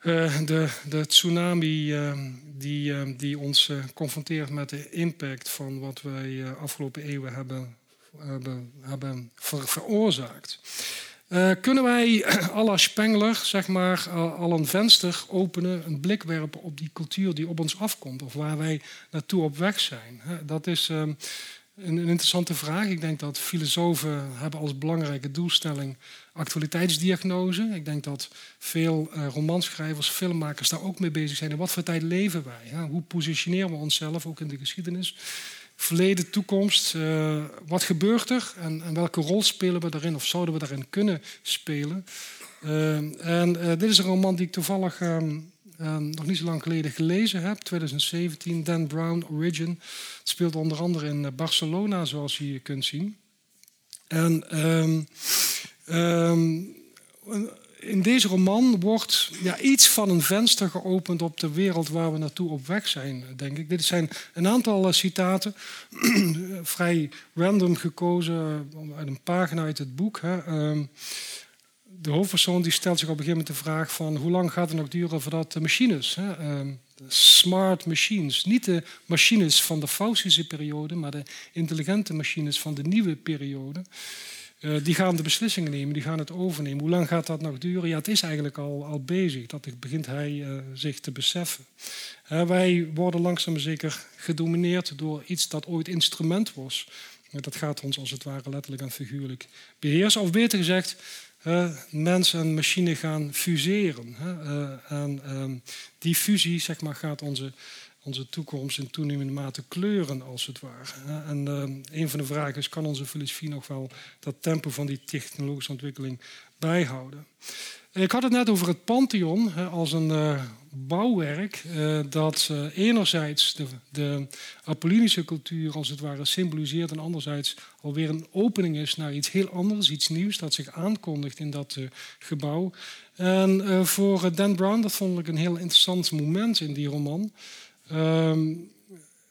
uh, de, de, tsunami uh, die, uh, die ons confronteert met de impact van wat wij afgelopen eeuwen hebben, hebben, hebben ver, veroorzaakt. Uh, kunnen wij à Spengler zeg maar, al een venster openen, een blik werpen op die cultuur die op ons afkomt of waar wij naartoe op weg zijn? Dat is uh, een, een, interessante vraag. Ik denk dat filosofen hebben als belangrijke doelstelling actualiteitsdiagnose. Ik denk dat veel uh, romanschrijvers, filmmakers daar ook mee bezig zijn. In wat voor tijd leven wij? Hoe positioneren we onszelf ook in de geschiedenis? Verleden, toekomst. Uh, wat gebeurt er en, en, welke rol spelen we daarin of zouden we daarin kunnen spelen? Uh, en uh, dit is een roman die ik toevallig um, um, nog niet zo lang geleden gelezen heb, 2017, Dan Brown, Origin. Het speelt onder andere in Barcelona, zoals je kunt zien. En um, in deze roman wordt ja, iets van een venster geopend op de wereld waar we naartoe op weg zijn, denk ik. Dit zijn een aantal uh, citaten, vrij random gekozen uh, uit een pagina uit het boek. Hè. Uh, de hoofdpersoon die stelt zich op een gegeven moment de vraag van hoe lang gaat het nog duren voordat de machines, hè, ehm, smart machines, niet de machines van de Faustische periode, maar de intelligente machines van de nieuwe periode, uh, die gaan de beslissingen nemen, die gaan het overnemen. Hoe lang gaat dat nog duren? Ja, het is eigenlijk al, al bezig. Dat begint hij uh, zich te beseffen. Uh, wij worden langzaam zeker gedomineerd door iets dat ooit instrument was. dat gaat ons als het ware letterlijk en figuurlijk beheersen. Of beter gezegd, mens en machine gaan fuseren. en ehm, die fusie zeg maar, gaat onze onze toekomst in toenemende mate kleuren, als het ware. En uh, een van de vragen is, kan onze filosofie nog wel dat tempo van die technologische ontwikkeling bijhouden? Ik had het net over het Pantheon als een uh, bouwwerk uh, dat enerzijds de, de Apollinische cultuur als het ware symboliseert en anderzijds alweer een opening is naar iets heel anders, iets nieuws dat zich aankondigt in dat gebouw. En voor Dan Brown, dat vond ik een heel interessant moment in die roman um,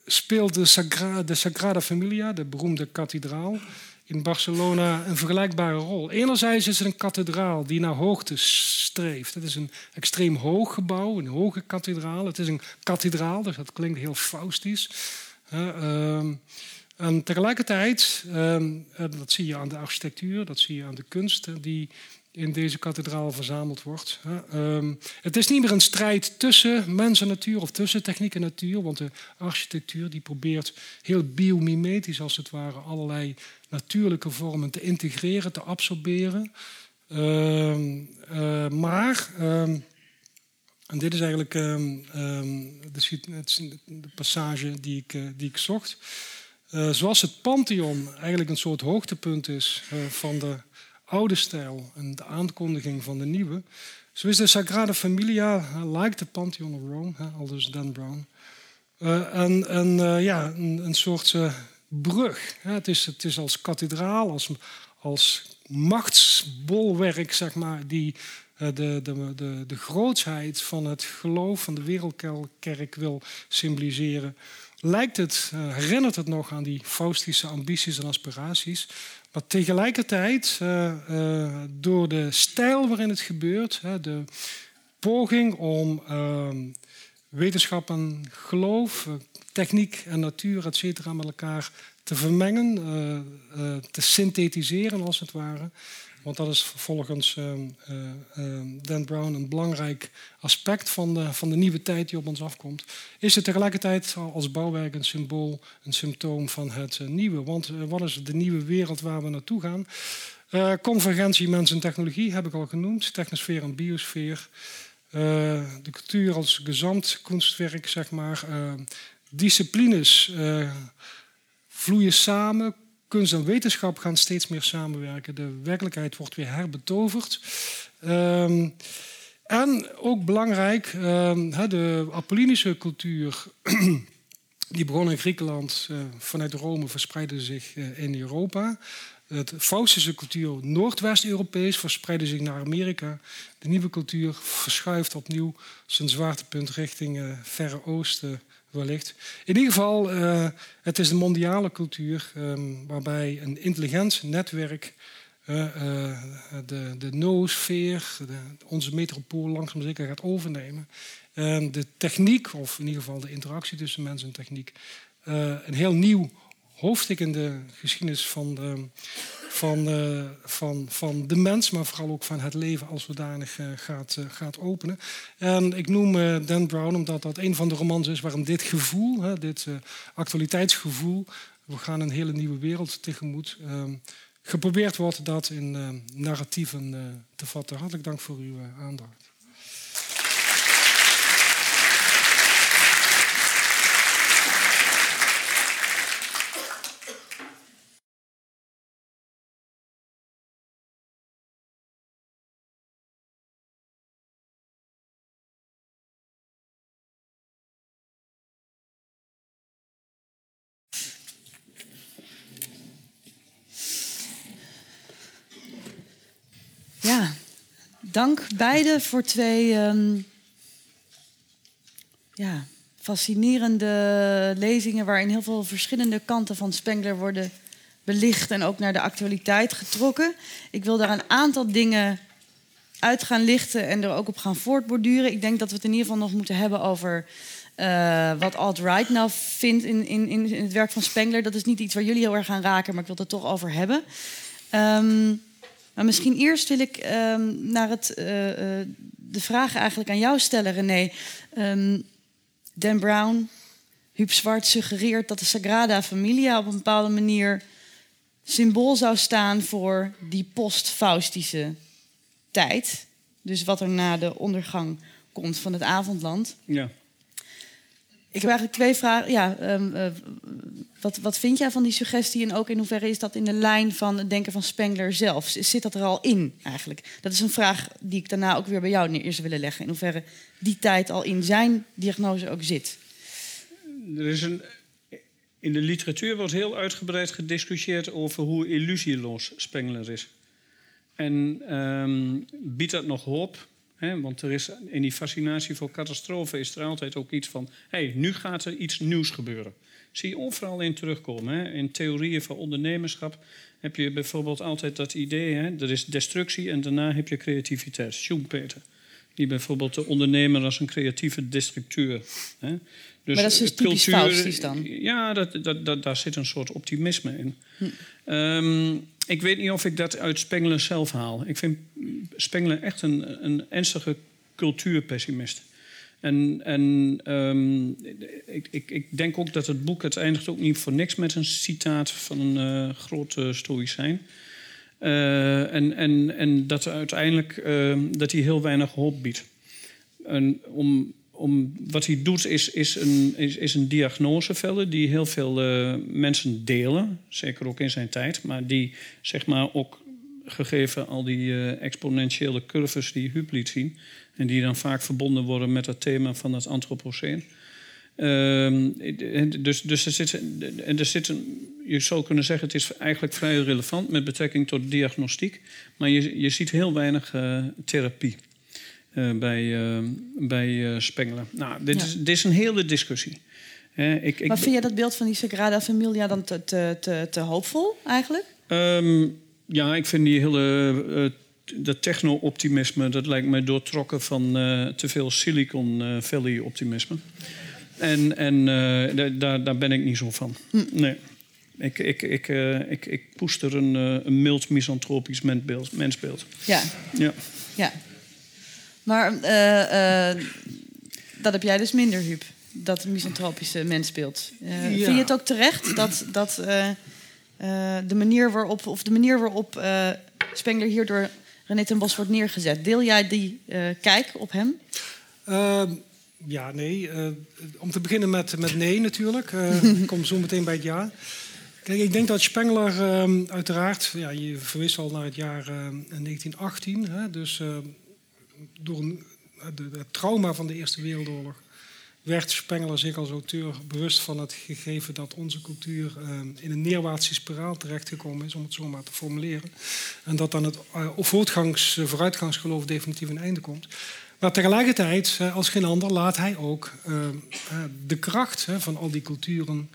speelt de, Sagra de Sagrada Familia, de beroemde kathedraal in Barcelona, een vergelijkbare rol. Enerzijds is het een kathedraal die naar hoogte streeft. Het is een extreem hoog gebouw, een hoge kathedraal. Het is een kathedraal, dus dat klinkt heel faustisch. Uh, En tegelijkertijd, ehm, dat zie je aan de architectuur, dat zie je aan de kunst die in deze kathedraal verzameld wordt. Ehm, het is niet meer een strijd tussen mens en natuur of tussen techniek en natuur, want de architectuur die probeert heel biomimetisch als het ware allerlei natuurlijke vormen te integreren, te absorberen. Ehm, eh, maar, ehm, en dit is eigenlijk de, passage die ik, uh, die ik zocht. Uh, zoals het Pantheon eigenlijk een soort hoogtepunt is van de oude stijl en de aankondiging van de nieuwe. Zo is de Sagrada Familia, like the Pantheon of Rome, al dus Dan Brown, uh, en, en uh, ja, een, een soort uh, brug. Het is, het is als kathedraal, als, als machtsbolwerk, zeg maar, die de, de, de, de grootsheid van het geloof van de wereldkerk wil symboliseren. Lijkt het, herinnert het nog aan die faustische ambities en aspiraties. Maar tegelijkertijd, uh, uh, door de stijl waarin het gebeurt, de poging om ehm, wetenschap en geloof, techniek en natuur, et cetera, met elkaar te vermengen, te synthetiseren als het ware, want dat is volgens uh, uh, Dan Brown een belangrijk aspect van de, van de nieuwe tijd die op ons afkomt. Is het tegelijkertijd als bouwwerk een symbool, een symptoom van het nieuwe? Want wat is de nieuwe wereld waar we naartoe gaan? convergentie mens en technologie heb ik al genoemd, technosfeer en biosfeer. de cultuur als gezamd kunstwerk, zeg maar. disciplines vloeien samen, kunst en wetenschap gaan steeds meer samenwerken. De werkelijkheid wordt weer herbetoverd. Um, en ook belangrijk, um, de Apollinische cultuur, die begon in Griekenland, uh, vanuit Rome verspreidde zich uh, in Europa. De Faustische cultuur, Noordwest-Europees, verspreidde zich naar Amerika. De nieuwe cultuur verschuift opnieuw zijn zwaartepunt richting uh, Verre Oosten wellicht. In ieder geval, uh, het is een mondiale cultuur um, waarbij een intelligent netwerk uh, uh, de, de noosfeer, de, onze metropool langzaam zeker gaat overnemen. En de techniek, of in ieder geval de interactie tussen mens en techniek, een heel nieuw hoofdstuk in de geschiedenis van de, van, uh, van, van de mens, maar vooral ook van het leven als zodanig uh, gaat, uh, gaat openen. En ik noem Dan Brown omdat dat een van de romans is waarin dit gevoel, dit actualiteitsgevoel, we gaan een hele nieuwe wereld tegemoet, geprobeerd wordt dat in narratieven te vatten. Hartelijk dank voor uw aandacht. Ja, dank beiden voor twee um, ja, fascinerende lezingen waarin heel veel verschillende kanten van Spengler worden belicht en ook naar de actualiteit getrokken. Ik wil daar een aantal dingen uit gaan lichten en er ook op gaan voortborduren. Ik denk dat we het in ieder geval nog moeten hebben over uh, wat alt-right nou vindt in, in, in het werk van Spengler. Dat is niet iets waar jullie heel erg gaan raken, maar ik wil het er toch over hebben. Um, maar misschien eerst wil ik um, naar het, uh, uh, de vraag eigenlijk aan jou stellen, René. Um, Dan Brown, Huub Zwart suggereert dat de Sagrada Familia op een bepaalde manier symbool zou staan voor die post-Faustische tijd. Dus wat er na de ondergang komt van het avondland. Ja. Ik heb eigenlijk twee vragen. Ja, um, uh, wat, wat vind jij van die suggestie en ook in hoeverre is dat in de lijn van het denken van Spengler zelf? Zit dat er al in eigenlijk? Dat is een vraag die ik daarna ook weer bij jou neer zou willen leggen. In hoeverre die tijd al in zijn diagnose ook zit. Er is een, in de literatuur wordt heel uitgebreid gediscussieerd over hoe illusieloos Spengler is. En um, biedt dat nog hoop? He, want er is in die fascinatie voor catastrofen is er altijd ook iets van: hé, hey, nu gaat er iets nieuws gebeuren zie je overal in terugkomen. In theorieën van ondernemerschap heb je bijvoorbeeld altijd dat idee: er is destructie en daarna heb je creativiteit. Schumpeter. die bijvoorbeeld de ondernemer als een creatieve destructeur. Dus maar dat is dus typisch Faustisch dan? Ja, dat, dat, dat, daar zit een soort optimisme in. Hm. Ehm, ik weet niet of ik dat uit Spengler zelf haal. Ik vind Spengler echt een, een ernstige cultuurpessimist. En, en um, ik, ik, ik, denk ook dat het boek het eindigt ook niet voor niks met een citaat van een uh, grote stoïcijn. Uh, en, en, en dat uiteindelijk uh, dat hij heel weinig hoop biedt. En om, om, wat hij doet is, is, een, is, een diagnosevellen die heel veel mensen delen. Zeker ook in zijn tijd. Maar die zeg maar ook gegeven al die exponentiële curves die Huub liet zien en die dan vaak verbonden worden met het thema van het antropoceen. Uh, dus, dus er zit, er zit je zou kunnen zeggen, het is eigenlijk vrij relevant met betrekking tot diagnostiek. Maar je, je ziet heel weinig uh, therapie uh, bij, uh, bij Spengler. Nou, dit, ja. is, dit is een hele discussie. ik, ik, maar vind je dat beeld van die Sagrada Familia dan te, te, te, te hoopvol eigenlijk? Um, ja, ik vind die hele dat techno-optimisme, dat lijkt mij doortrokken van uh, te veel Silicon Valley-optimisme. En, en uh, daar, daar ben ik niet zo van. Hm. Nee. Ik, ik, ik, ik, ik poester een, een mild misantropisch mensbeeld. mensbeeld. Ja. ja. ja. Maar dat heb jij dus minder, Huub. Dat misantropische mensbeeld. Ja. Vind je het ook terecht dat, dat de manier waarop, of de manier waarop Spengler hierdoor René ten Bos wordt neergezet. Deel jij die uh, kijk op hem? Uh, ja, nee. Uh, om te beginnen met, met nee natuurlijk. Eh, ik kom zo meteen bij het ja. Kijk, ik denk dat Spengler ehm, uiteraard... Ja, je verwist al naar het jaar 1918. Hè, dus door de, het trauma van de Eerste Wereldoorlog werd Spengler zich als auteur bewust van het gegeven dat onze cultuur uh, in een neerwaartse spiraal terechtgekomen is, om het zo maar te formuleren. En dat dan het uh, voortgangs, uh, vooruitgangsgeloof definitief een einde komt. Maar tegelijkertijd, als geen ander, laat hij ook de kracht van al die culturen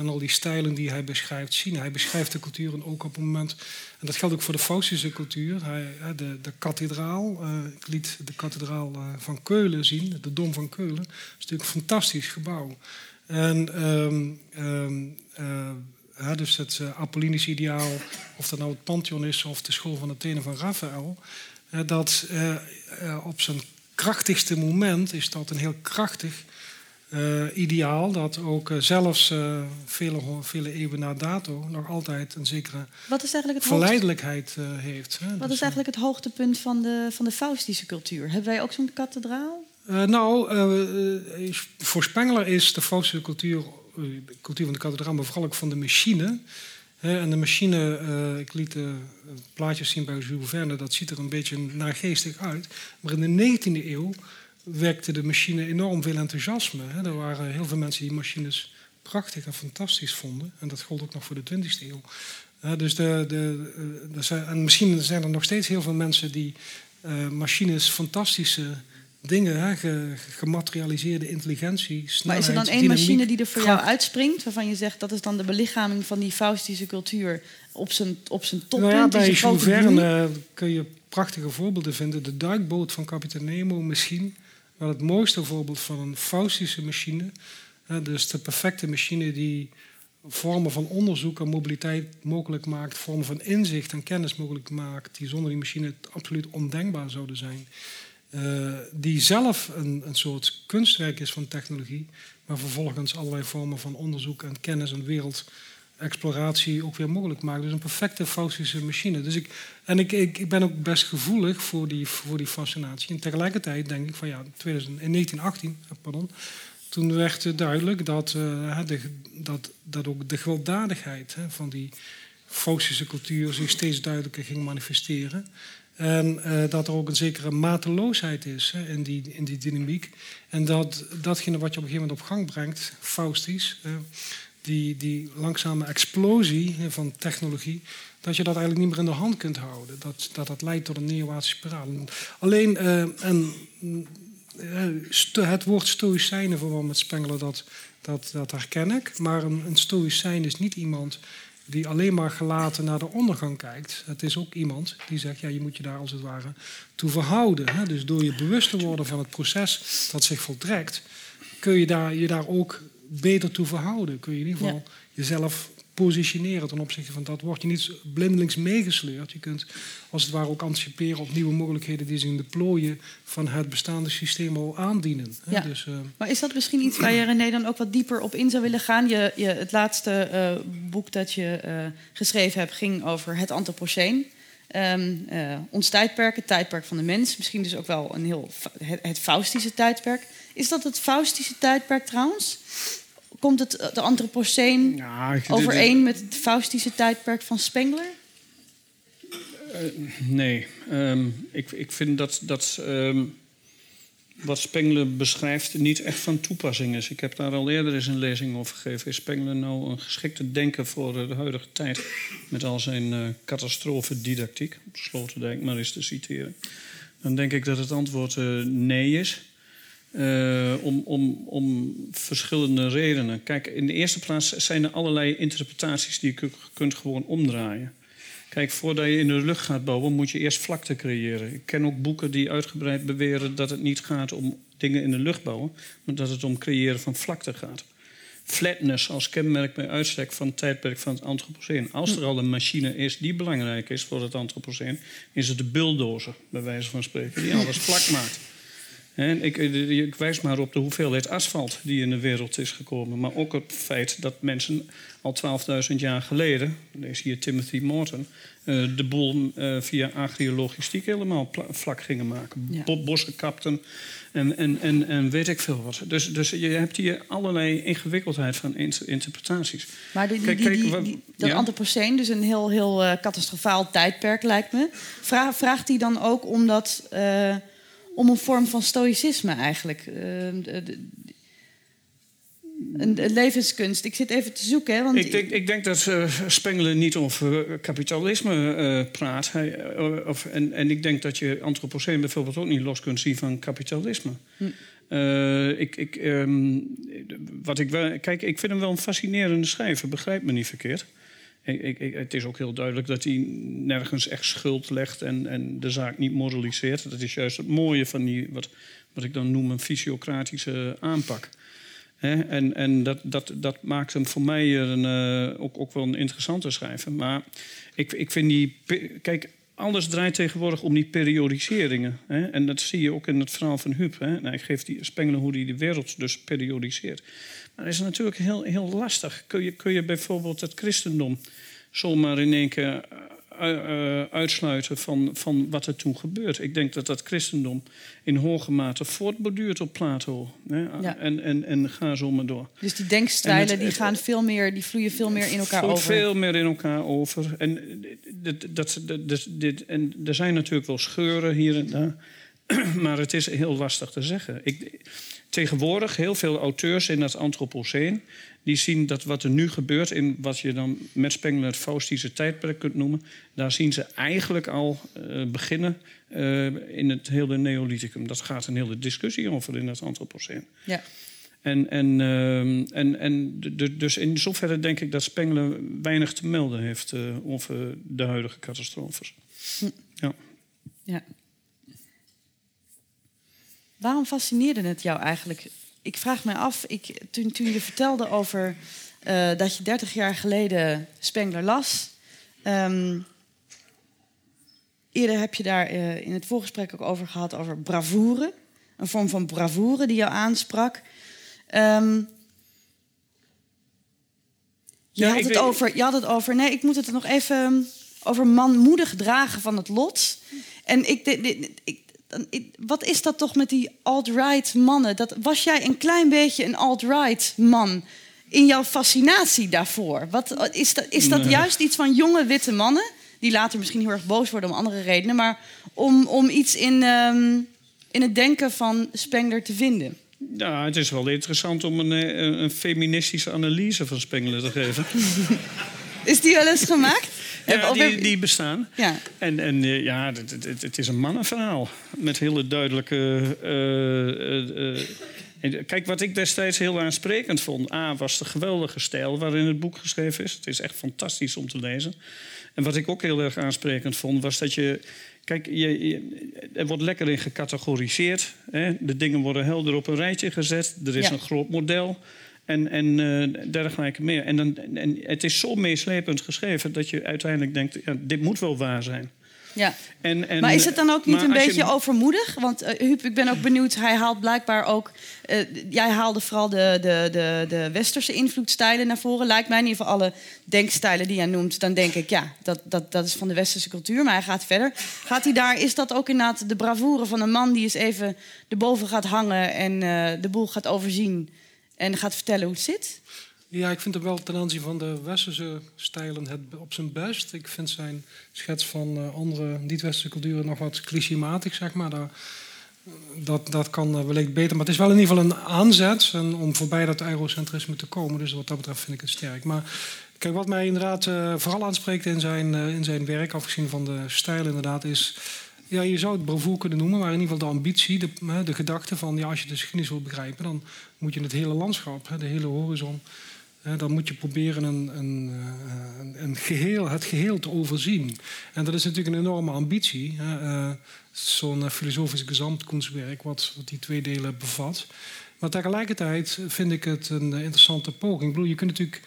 en al die stijlen die hij beschrijft zien. Hij beschrijft de culturen ook op het moment, en dat geldt ook voor de Faustische cultuur, hij, de, de kathedraal, uh, ik liet de kathedraal uh, van Keulen zien, de Dom van Keulen, dat is natuurlijk een fantastisch gebouw. En um, um, uh, dus het Apollinisch ideaal, of dat nou het Pantheon is of de school van Athene van Raphaël, dat op zijn krachtigste moment is dat een heel krachtig uh, ideaal dat ook uh, zelfs uh, vele, vele eeuwen na dato nog altijd een zekere Wat is eigenlijk het verleidelijkheid heeft. Hè? Wat dus, is eigenlijk het hoogtepunt van de, van de Faustische cultuur? Hebben wij ook zo'n kathedraal? nou, voor Spengler is de Faustische cultuur, de cultuur van de kathedraal, maar vooral ook van de machine. en de machine, ik liet de plaatjes zien bij Jules Verne, dat ziet er een beetje naargeestig uit. Maar in de 19e eeuw wekte de machine enorm veel enthousiasme. Er waren heel veel mensen die machines prachtig en fantastisch vonden. En dat gold ook nog voor de 20e eeuw. dus de, de, de, zijn, en misschien zijn er nog steeds heel veel mensen die uh, machines fantastische dingen, hè, gematerialiseerde intelligentie, Maar is er dan één machine die er voor jou uitspringt, waarvan je zegt dat is dan de belichaming van die Faustische cultuur op zijn, op zijn toppunt? Nou ja, bij Jules Verne kun je prachtige voorbeelden vinden. De duikboot van kapitein Nemo misschien wel het mooiste voorbeeld van een Faustische machine. dus de perfecte machine die vormen van onderzoek en mobiliteit mogelijk maakt, vormen van inzicht en kennis mogelijk maakt, die zonder die machine absoluut ondenkbaar zouden zijn. Uh, die zelf een, een soort kunstwerk is van technologie, maar vervolgens allerlei vormen van onderzoek en kennis en wereld exploratie ook weer mogelijk maakt. Dus een perfecte Faustische machine. Dus ik, en ik, ik, ben ook best gevoelig voor die, voor die fascinatie. En tegelijkertijd denk ik van ja, 2000, in 1918, eh, pardon, toen werd duidelijk dat, uh, de, dat, dat ook de gewelddadigheid hè, van die Faustische cultuur zich steeds duidelijker ging manifesteren. En uh, dat er ook een zekere mateloosheid is hè, in, die, in die dynamiek. En dat datgene wat je op een gegeven moment op gang brengt, Faustisch, die, die langzame explosie van technologie, dat je dat eigenlijk niet meer in de hand kunt houden. Dat dat, dat leidt tot een neerwaartse spiraal. Alleen, uh, en, uh, het woord stoïcijnen voor met Spengler, dat, dat, dat herken ik. Maar een, een stoïcijn is niet iemand die alleen maar gelaten naar de ondergang kijkt. Het is ook iemand die zegt, ja, je moet je daar als het ware toe verhouden. Hè? Dus door je bewust te worden van het proces dat zich voltrekt, kun je daar, je daar ook beter toe verhouden. Kun je in ieder geval jezelf positioneren ten opzichte van dat. Word je niet blindelings meegesleurd. Je kunt als het ware ook anticiperen op nieuwe mogelijkheden die zich in de plooien van het bestaande systeem al aandienen. Ja. Dus, uh... Maar is dat misschien iets waar je René dan ook wat dieper op in zou willen gaan? Je, je het laatste uh, boek dat je uh, geschreven hebt ging over het Anthropoceen. Um, ons tijdperk, het tijdperk van de mens. Misschien dus ook wel een heel, het, het Faustische tijdperk. Is dat het Faustische tijdperk trouwens? Komt het de Anthropoceen ja, overeen met het Faustische tijdperk van Spengler? Uh, nee, um, ik, ik vind dat, dat um, wat Spengler beschrijft niet echt van toepassing is. Ik heb daar al eerder eens een lezing over gegeven. Is Spengler nou een geschikte denker voor de huidige tijd... met al zijn uh, catastrofedidactiek, om Sloterdijk maar eens te citeren? Dan denk ik dat het antwoord uh, nee is... Uh, om, om, om verschillende redenen. Kijk, in de eerste plaats zijn er allerlei interpretaties die je kunt gewoon omdraaien. Kijk, voordat je in de lucht gaat bouwen, moet je eerst vlakte creëren. Ik ken ook boeken die uitgebreid beweren dat het niet gaat om dingen in de lucht bouwen, maar dat het om creëren van vlakte gaat. Flatness als kenmerk bij uitstek van het tijdperk van het Anthropoceen. Als er al een machine is die belangrijk is voor het Anthropoceen, is het de bulldozer, bij wijze van spreken, die alles vlak maakt. En ik, eh, ik, wijs maar op de hoeveelheid asfalt die in de wereld is gekomen. Maar ook het feit dat mensen al 12.000 jaar geleden, lees hier Timothy Morton, uh, de boel uh, via agriologistiek helemaal vlak gingen maken. Ja. Bossen kapten en, en, en, en weet ik veel wat. Dus, dus je hebt hier allerlei ingewikkeldheid van interpretaties. Maar die, die, kijk, die, die, dat ja? Dus een heel, heel uh, catastrofaal tijdperk lijkt me. Vraag, vraagt hij dan ook om dat om een vorm van stoïcisme eigenlijk. Uh, een, levenskunst. Ik zit even te zoeken. Hè, want ik, denk, ik denk dat uh, Spengler niet over kapitalisme uh, praat. Hij, of, en, en ik denk dat je antropoceen bijvoorbeeld ook niet los kunt zien van kapitalisme. Hm. ik, ik, um, wat ik, wel, kijk, ik vind hem wel een fascinerende schrijver, begrijp me niet verkeerd. Ik, ik, het is ook heel duidelijk dat hij nergens echt schuld legt en, en de zaak niet moraliseert. Dat is juist het mooie van die, wat, wat ik dan noem een fysiocratische aanpak. en en dat, dat, dat maakt hem voor mij een, uh, ook, ook wel een interessante schrijver. Maar ik, ik vind die. Kijk, alles draait tegenwoordig om die periodiseringen. Hè? En dat zie je ook in het verhaal van Huub. Hè? Nou, ik geef die Spengler hoe hij de wereld dus periodiseert. Maar dat is natuurlijk heel, heel lastig. Kun je, kun je bijvoorbeeld het christendom zomaar in één keer uitsluiten van, van wat er toen gebeurt. Ik denk dat dat christendom in hoge mate voortborduurt op Plato. Hè? Ja. En, en, en ga zo maar door. Dus die denkstijlen die gaan veel meer, die vloeien veel meer in elkaar over. Veel meer in elkaar over. En, dat, dat, dat, dit, en er zijn natuurlijk wel scheuren hier en daar. Maar het is heel lastig te zeggen. Ik, tegenwoordig heel veel auteurs in het Anthropoceen... die zien dat wat er nu gebeurt in wat je dan met Spengler het Faustische tijdperk kunt noemen... daar zien ze eigenlijk al uh, beginnen uh, in het hele Neolithicum. Dat gaat een hele discussie over in het Anthropoceen. Ja. En, en, uh, en, en dus in zoverre denk ik dat Spengler weinig te melden heeft over de huidige catastrofes. Hm. Ja. ja. Waarom fascineerde het jou eigenlijk? Ik vraag me af, ik, toen, toen je vertelde over uh, dat je 30 jaar geleden Spengler las. Um, eerder heb je daar uh, in het voorgesprek ook over gehad, over bravoure. Een vorm van bravoure die jou aansprak. Um, je, ja, had het over, je had het over, nee, ik moet het nog even over manmoedig dragen van het lot. En ik, ik, wat is dat toch met die alt-right mannen? Dat, was jij een klein beetje een alt-right man in jouw fascinatie daarvoor? Wat, is dat, is dat juist iets van jonge witte mannen, die later misschien heel erg boos worden om andere redenen, maar om, om iets in, ehm, in het denken van Spengler te vinden? Ja, het is wel interessant om een, eh, een feministische analyse van Spengler te geven. Is die wel eens gemaakt? Ja, die, die bestaan. Ja. En, en eh, ja, het, het- het, is een mannenverhaal. Met hele duidelijke. eh, eh, kijk, wat ik destijds heel aansprekend vond. A, was de geweldige stijl waarin het boek geschreven is. Het is echt fantastisch om te lezen. En wat ik ook heel erg aansprekend vond, was dat je. Kijk, je, je- er wordt lekker in gecategoriseerd. Hè? De dingen worden helder op een rijtje gezet. Er is Ja. een groot model. En, en eh, dergelijke meer. En, dan, en het is zo meeslepend geschreven dat je uiteindelijk denkt: ja, dit moet wel waar zijn. ja. En, en, Maar is het dan ook niet een je- beetje overmoedig? Want eh, Huub, ik ben ook benieuwd. Hij haalt blijkbaar ook. eh, jij haalde vooral de, de, de, de westerse invloedstijlen naar voren. Lijkt mij in ieder geval alle denkstijlen die hij noemt. Dan denk ik, ja, dat, dat, dat is van de westerse cultuur. Maar hij gaat verder. Gaat hij daar, is dat ook inderdaad de bravoure van een man die eens even erboven gaat hangen en de boel gaat overzien en gaat vertellen hoe het zit? Ja, ik vind hem wel ten aanzien van de westerse stijlen het op zijn best. Ik vind zijn schets van eh, andere niet-westerse culturen nog wat clichématig, zeg maar. Daar, dat, dat kan eh, wellicht beter. Maar het is wel in ieder geval een aanzet om voorbij dat eurocentrisme te komen. Dus wat dat betreft vind ik het sterk. Maar kijk, wat mij inderdaad eh, vooral aanspreekt in zijn, eh, in zijn werk, afgezien van de stijl inderdaad, is... Ja, je zou het bravoure kunnen noemen, maar in ieder geval de ambitie, de, de gedachte van... Ja, als je de geschiedenis wil begrijpen, dan moet je het hele landschap, de hele horizon... Dan moet je proberen een, eh, een, een geheel, het geheel te overzien. En dat is natuurlijk een enorme ambitie. eh, Zo'n eh, filosofisch gezamtkunstwerk, wat, wat die twee delen bevat. Maar tegelijkertijd vind ik het een interessante poging. Ik bedoel, je kunt natuurlijk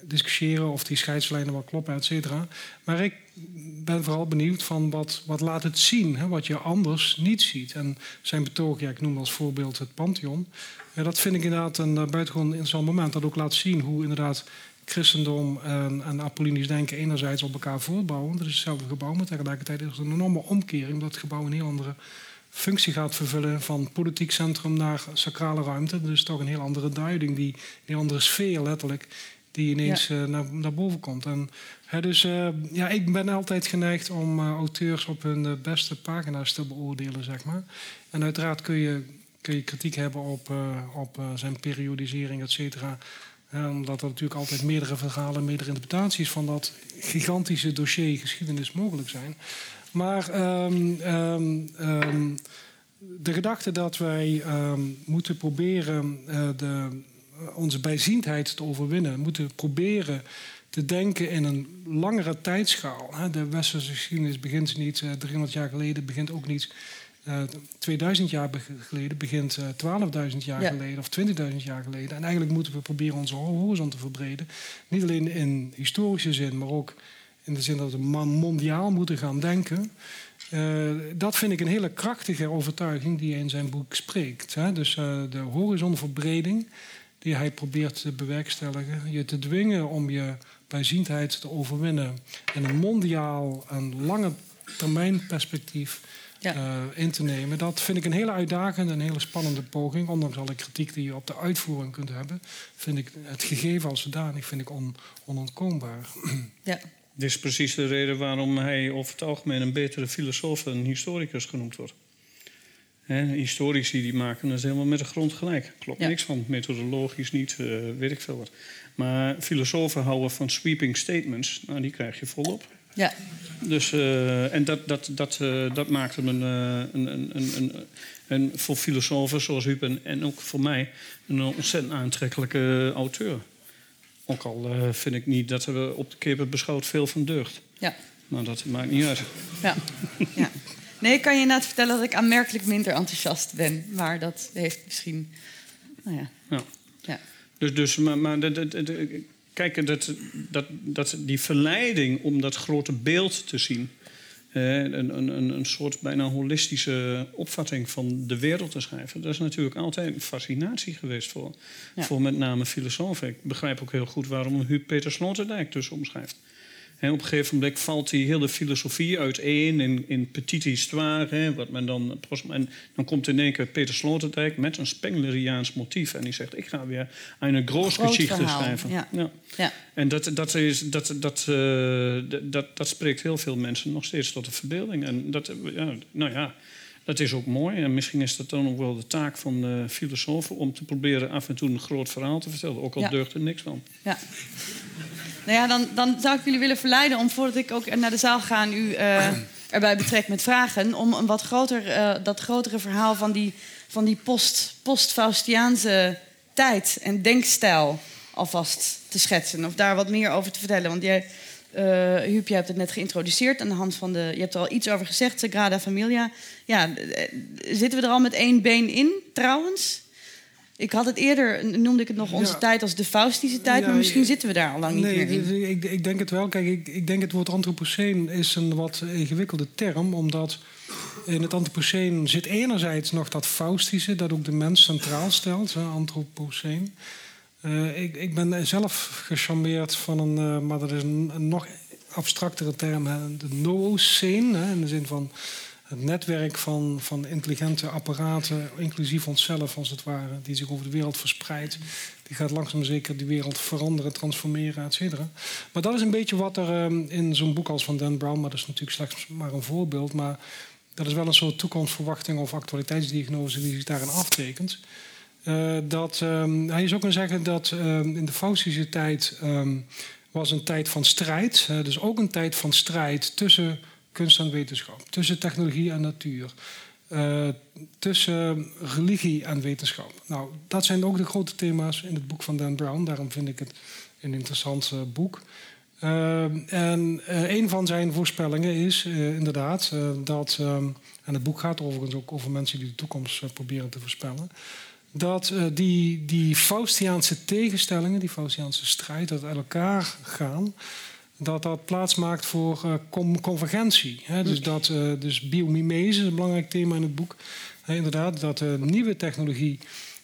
discussiëren of die scheidslijnen wel kloppen, et cetera. Maar ik ben vooral benieuwd van wat, wat laat het zien, hè, wat je anders niet ziet. En zijn betoog, ja, ik noem als voorbeeld het Pantheon. Dat vind ik inderdaad een eh, buitengewoon interessant moment. Dat ook laat zien hoe inderdaad christendom en, en apollinisch denken enerzijds op elkaar voortbouwen. Dat is hetzelfde gebouw, maar tegelijkertijd is er een enorme omkering... omdat het gebouw een heel andere functie gaat vervullen... van politiek centrum naar sacrale ruimte. Dus toch een heel andere duiding, die, een heel andere sfeer letterlijk... die ineens eh, naar, naar boven komt. En, hè, dus eh, ja, ik ben altijd geneigd om eh, auteurs op hun beste pagina's te beoordelen, zeg maar. En uiteraard kun je, kun je kritiek hebben op, op zijn periodisering, et cetera... Ja, omdat er natuurlijk altijd meerdere verhalen, meerdere interpretaties van dat gigantische dossier geschiedenis mogelijk zijn. Maar ehm, ehm, ehm, de gedachte dat wij moeten proberen de, onze bijziendheid te overwinnen, moeten proberen te denken in een langere tijdschaal. De westerse geschiedenis begint niet eh, 300 jaar geleden, begint ook niet eh, 2000 jaar be- geleden, begint eh 12.000 jaar Ja. geleden of 20.000 jaar geleden. En eigenlijk moeten we proberen onze horizon te verbreden. Niet alleen in historische zin, maar ook in de zin dat we mondiaal moeten gaan denken. Eh, dat vind ik een hele krachtige overtuiging die hij in zijn boek spreekt. Hè? Dus eh, de horizonverbreding die hij probeert te bewerkstelligen. Je te dwingen om je bijziendheid te overwinnen. En een mondiaal en lange termijn perspectief Ja. eh, in te nemen. Dat vind ik een hele uitdagende en hele spannende poging. Ondanks alle kritiek die je op de uitvoering kunt hebben... vind ik het gegeven als zodanig vind ik on, onontkoombaar. Ja. Dit is precies de reden waarom hij over het algemeen een betere filosoof en historicus genoemd wordt. Hè, historici die maken het helemaal met de grond gelijk. Klopt Ja. niks van, methodologisch niet, eh, weet ik veel wat. Maar filosofen houden van sweeping statements, nou, die krijg je volop. Ja. Dus, eh, en dat, dat, dat, eh, dat maakt hem een, een, een, een, een, een, voor filosofen zoals u en, en ook voor mij een ontzettend aantrekkelijke auteur. Ook al vind ik niet dat we op de keper beschouwd veel van deugd. Ja. Maar dat maakt niet uit. Ja. ja. Nee, ik kan je inderdaad vertellen dat ik aanmerkelijk minder enthousiast ben. Maar dat heeft misschien... Nou ja. Ja. Ja. Dus, dus maar, maar dat- kijk, dat, dat, dat, die verleiding om dat grote beeld te zien. eh, een, een, een, een soort bijna holistische opvatting van de wereld te schrijven. Dat is natuurlijk altijd een fascinatie geweest voor, Ja. voor met name filosofen. Ik begrijp ook heel goed waarom Huub Peter Sloterdijk dus omschrijft. Op een gegeven moment valt die hele filosofie uiteen in, in petite histoire. Hè, wat men dan, en dan komt in één keer Peter Sloterdijk met een Spengleriaans motief. En die zegt, ik ga weer een Großgeschichte verhaal, schrijven. ja. Ja. Ja. En dat, dat, is, dat, dat, eh, dat, dat spreekt heel veel mensen nog steeds tot de verbeelding. En dat, eh, ja, nou ja, dat is ook mooi. En misschien is dat dan ook wel de taak van de filosofen... om te proberen af en toe een groot verhaal te vertellen. Ook al Ja. deugt er niks van. Ja. Nou ja, dan, dan zou ik jullie willen verleiden om voordat ik ook naar de zaal ga... u uh, erbij betrek met vragen... om een wat groter, uh, dat grotere verhaal van die, van die post, post-Faustiaanse tijd en denkstijl alvast te schetsen. Of daar wat meer over te vertellen. Want jij, uh, Huub, je hebt het net geïntroduceerd aan de hand van de... Je hebt er al iets over gezegd, Sagrada Familia. Ja, zitten we er al met één been in, trouwens? Ik had het eerder, noemde ik het nog onze tijd als de Faustische tijd, maar misschien zitten we daar al lang niet meer in. Ik, ik, denk het wel. Kijk, ik, ik denk het woord antropoceen is een wat ingewikkelde term, omdat in het antropoceen zit enerzijds nog dat Faustische, dat ook de mens centraal stelt, antropoceen. Uh, ik, ik, ben zelf gecharmeerd van een, uh, maar dat is een, een nog abstractere term, hè, de noocene, in de zin van het netwerk van, van intelligente apparaten, inclusief onszelf als het ware, die zich over de wereld verspreidt. Die gaat langzaam zeker die wereld veranderen, transformeren, et cetera. Maar dat is een beetje wat er um, in zo'n boek als van Dan Brown, maar dat is natuurlijk slechts maar een voorbeeld, maar dat is wel een soort toekomstverwachting of actualiteitsdiagnose die zich daarin aftekent. Uh, dat, um, hij zou kunnen zeggen dat um, in de Faustische tijd was een tijd van strijd. Uh, dus ook een tijd van strijd tussen kunst en wetenschap, tussen technologie en natuur, uh, tussen religie en wetenschap. Nou, dat zijn ook de grote thema's in het boek van Dan Brown. Daarom vind ik het een interessant uh, boek. Uh, en een van zijn voorspellingen is inderdaad dat, en het boek gaat overigens ook over mensen die de toekomst proberen te voorspellen, dat die, die Faustiaanse tegenstellingen, die Faustiaanse strijd, dat uit elkaar gaan dat dat plaats maakt voor uh, convergentie. Hè? Dus, dat, uh, dus biomimese is een belangrijk thema in het boek. inderdaad, dat uh, nieuwe technologie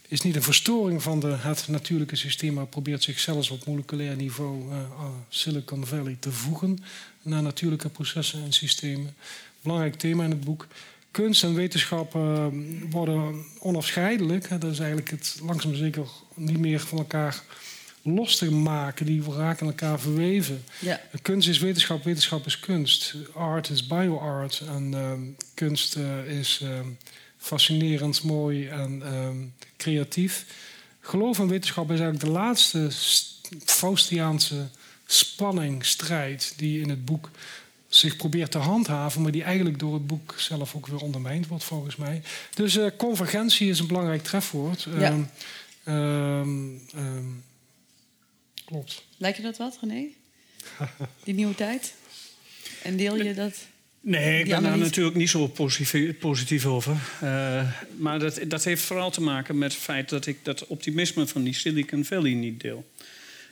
is niet een verstoring van de, het natuurlijke systeem, maar probeert zich zelfs op moleculair niveau Silicon Valley te voegen naar natuurlijke processen en systemen. Belangrijk thema in het boek. Kunst en wetenschap worden onafscheidelijk. Hè? Dat is eigenlijk het langzaam zeker niet meer van elkaar los te maken. Die raken elkaar verweven. Ja. Kunst is wetenschap, wetenschap is kunst. Art is bioart. En uh, kunst uh, is uh, fascinerend, mooi en ehm, creatief. Geloof en wetenschap is eigenlijk de laatste Faustiaanse spanning, strijd... die in het boek zich probeert te handhaven... maar die eigenlijk door het boek zelf ook weer ondermijnd wordt, volgens mij. Dus eh, convergentie is een belangrijk trefwoord. Ja. Um, um, Klopt. Lijkt je dat wat, René? Die nieuwe tijd? En deel je dat? Nee, ik ben daar natuurlijk niet zo positief, positief over. Uh, maar dat, dat heeft vooral te maken met het feit dat ik dat optimisme van die Silicon Valley niet deel.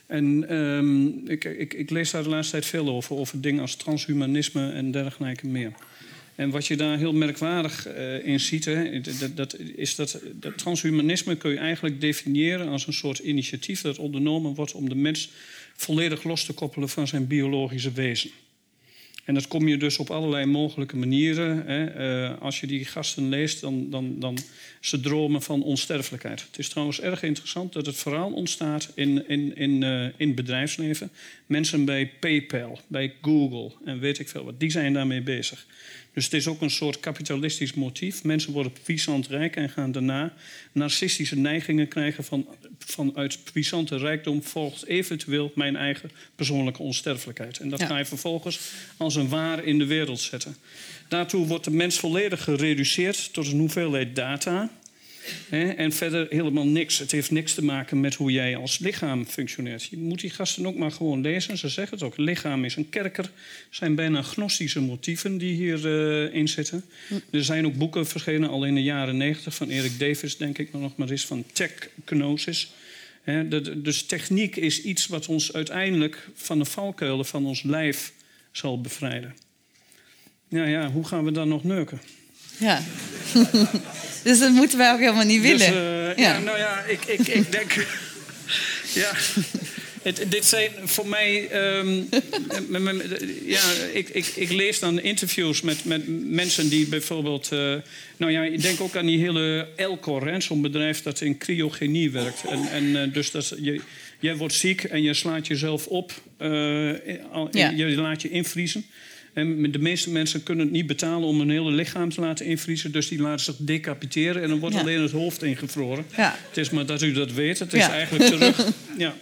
En um, ik, ik, ik, lees daar de laatste tijd veel over, over dingen als transhumanisme en dergelijke meer. En wat je daar heel merkwaardig uh, in ziet, hè, dat, dat, is dat, transhumanisme kun je eigenlijk definiëren als een soort initiatief dat ondernomen wordt om de mens volledig los te koppelen van zijn biologische wezen. En dat kom je dus op allerlei mogelijke manieren. Hè. Uh, als je die gasten leest, dan, dan, dan ze dromen van onsterfelijkheid. Het is trouwens erg interessant dat het verhaal ontstaat in, in, in, uh, in bedrijfsleven. Mensen bij PayPal, bij Google en weet ik veel wat, die zijn daarmee bezig. Dus het is ook een soort kapitalistisch motief. Mensen worden puissant rijk en gaan daarna narcistische neigingen krijgen van, vanuit puissante rijkdom volgt eventueel mijn eigen persoonlijke onsterfelijkheid. En dat Ja. ga je vervolgens als een waar in de wereld zetten. Daartoe wordt de mens volledig gereduceerd tot een hoeveelheid data. En verder helemaal niks. Het heeft niks te maken met hoe jij als lichaam functioneert. Je moet die gasten ook maar gewoon lezen. Ze zeggen het ook. Lichaam is een kerker. Er zijn bijna gnostische motieven die hierin in zitten. Er zijn ook boeken verschenen al in de jaren negentig van Erik Davis, denk ik nog maar eens, van de- dus techniek is iets wat ons uiteindelijk van de valkuilen van ons lijf zal bevrijden. Ja, ja, hoe gaan we dan nog neuken? Ja. dus dat moeten wij ook helemaal niet willen. Dus, ja. Ja. nou ja, ik, ik, ik denk. ja. Het, dit zijn voor mij. ehm, ja, ik, ik, ik lees dan interviews met, met mensen die bijvoorbeeld. eh, nou ja, ik denk ook aan die hele Elcor, zo'n bedrijf dat in cryogenie werkt. En, en eh, dus dat je, jij wordt ziek en je slaat jezelf op. Ja. Je laat je invriezen. En de meeste mensen kunnen het niet betalen om een hele lichaam te laten invriezen. Dus die laten zich decapiteren en dan wordt Ja. alleen het hoofd ingevroren. Ja. Het is maar dat u dat weet. Het is Ja. eigenlijk terug. ja.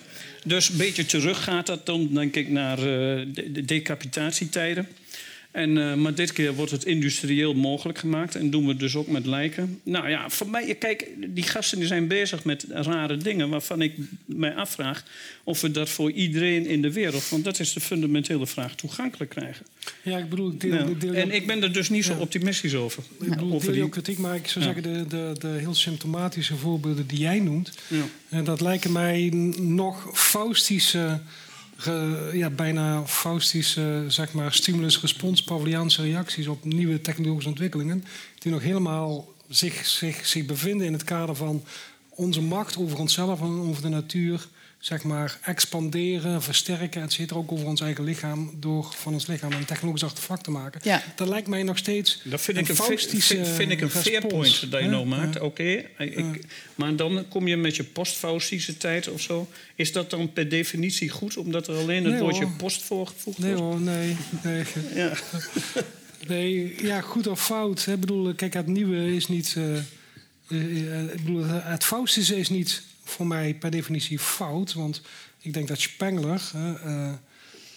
Dus een beetje terug gaat dat dan, denk ik, naar de, de decapitatietijden. En, eh, maar dit keer wordt het industrieel mogelijk gemaakt. En doen we het dus ook met lijken. Nou ja, voor mij, kijk, die gasten die zijn bezig met rare dingen... waarvan ik mij afvraag of we dat voor iedereen in de wereld... want dat is de fundamentele vraag, toegankelijk krijgen. Ja, ik bedoel, ik deel, ik deel En ik ben er dus niet zo optimistisch over. Ik bedoel, over deel die- kritiek, maar ik zou Ja. zeggen, de, de, de heel symptomatische voorbeelden die jij noemt, Ja. eh, dat lijken mij nog faustische, ja, bijna faustische, zeg maar, stimulus-respons, Pavliaanse reacties op nieuwe technologische ontwikkelingen, die nog helemaal zich, zich, zich bevinden in het kader van onze macht over onszelf en over de natuur, zeg maar, expanderen, versterken, et cetera, ook over ons eigen lichaam, door van ons lichaam een technologisch artefact te maken. Ja. Dat lijkt mij nog steeds Dat vind ik een, fa- faustische vind, vind ik een fair point dat je nou maakt. ja. Oké, ik- maar dan kom je met je postfaustische tijd of zo. Is dat dan per definitie goed, omdat er alleen het Nee, woordje hoor. post voorgevoegd Nee wordt? hoor, nee. nee. Ja. Nee, ja, goed of fout. hè. Ik bedoel, kijk, het nieuwe is niet... eh, eh, eh, ik bedoel, het faustische is niet voor mij per definitie fout. Want ik denk dat Spengler eh,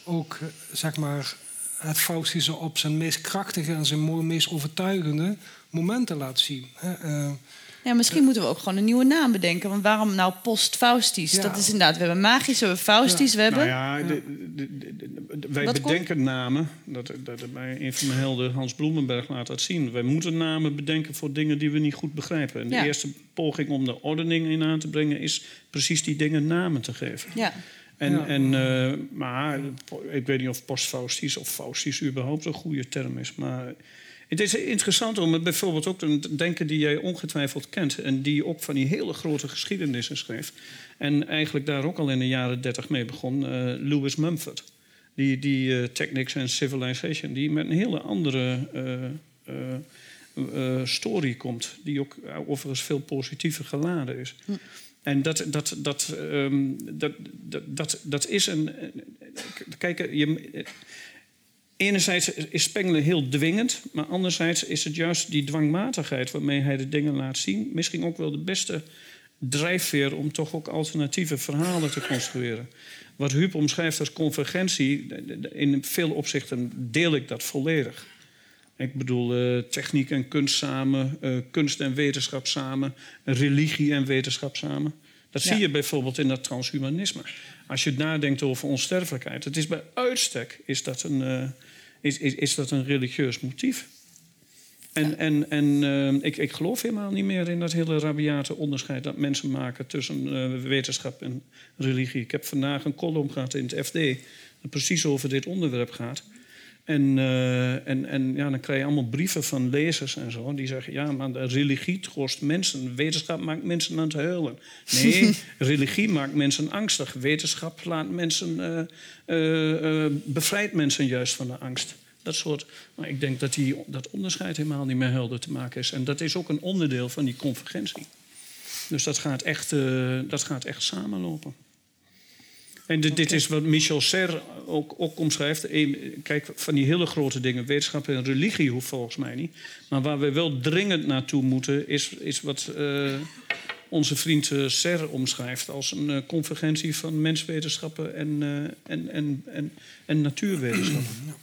ook, eh, zeg maar... het faustische op zijn meest krachtige en zijn meest overtuigende momenten laat zien. hè. Ja, misschien moeten we ook gewoon een nieuwe naam bedenken. Want waarom nou post-Faustisch? Ja. Dat is inderdaad, we hebben magisch, we hebben Faustisch, we hebben... Nou ja, de- de- de- de- wij Wat bedenken namen. Dat, dat, bij een van mijn helden, Hans Bloemenberg, laat dat zien. Wij moeten namen bedenken voor dingen die we niet goed begrijpen. En de eerste poging om de ordening in aan te brengen... is precies die dingen namen te geven. Ja. En, Ja. en, eh, maar ik weet niet of postfaustisch of faustisch überhaupt een goede term is. Maar het is interessant om het bijvoorbeeld ook te denken die jij ongetwijfeld kent. En die ook van die hele grote geschiedenissen schreef. En eigenlijk daar ook al in de jaren dertig mee begon. eh, Lewis Mumford. Die, die eh, Technics and Civilization. Die met een hele andere eh, story komt. Die ook overigens veel positiever geladen is. En dat, dat, dat, ehm, dat, dat, dat, dat is een. Kijk, je, enerzijds is Spengler heel dwingend, maar anderzijds is het juist die dwangmatigheid waarmee hij de dingen laat zien, misschien ook wel de beste drijfveer om toch ook alternatieve verhalen te construeren. Wat Huub omschrijft als convergentie, in veel opzichten deel ik dat volledig. Ik bedoel, eh, techniek en kunst samen, eh, kunst en wetenschap samen, religie en wetenschap samen. Dat Ja. zie je bijvoorbeeld in dat transhumanisme. Als je nadenkt over onsterfelijkheid, het is bij uitstek is dat een, eh, is, is, is dat een religieus motief. En, en, en eh, ik, ik geloof helemaal niet meer in dat hele rabiate onderscheid dat mensen maken tussen eh, wetenschap en religie. Ik heb vandaag een column gehad in het FD dat precies over dit onderwerp gaat. En, eh, en, en ja, dan krijg je allemaal brieven van lezers en zo. Die zeggen, ja, maar de religie troost mensen. Wetenschap maakt mensen aan het huilen. Nee, religie maakt mensen angstig. Wetenschap laat mensen, eh, eh, bevrijdt mensen juist van de angst. Dat soort, maar ik denk dat die, dat onderscheid helemaal niet meer helder te maken is. En dat is ook een onderdeel van die convergentie. Dus dat gaat echt, dat gaat echt samenlopen. En dit, dit is wat Michel Serre ook, ook omschrijft. Kijk, van die hele grote dingen, wetenschap en religie hoeft volgens mij niet. Maar waar we wel dringend naartoe moeten, is, is wat eh, onze vriend eh, Serre omschrijft als een eh, convergentie van menswetenschappen en, eh, en, en, en, en natuurwetenschappen.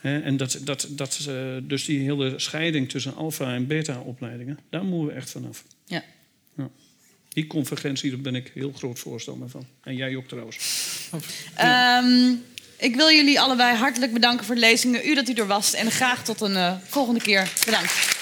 En dat, dat, dat, dus die hele scheiding tussen alfa- en beta-opleidingen, daar moeten we echt vanaf. Die convergentie, daar ben ik heel groot voorstander van. En jij ook trouwens. Ehm, ik wil jullie allebei hartelijk bedanken voor de lezingen. U dat u er was. En graag tot een eh, volgende keer. Bedankt.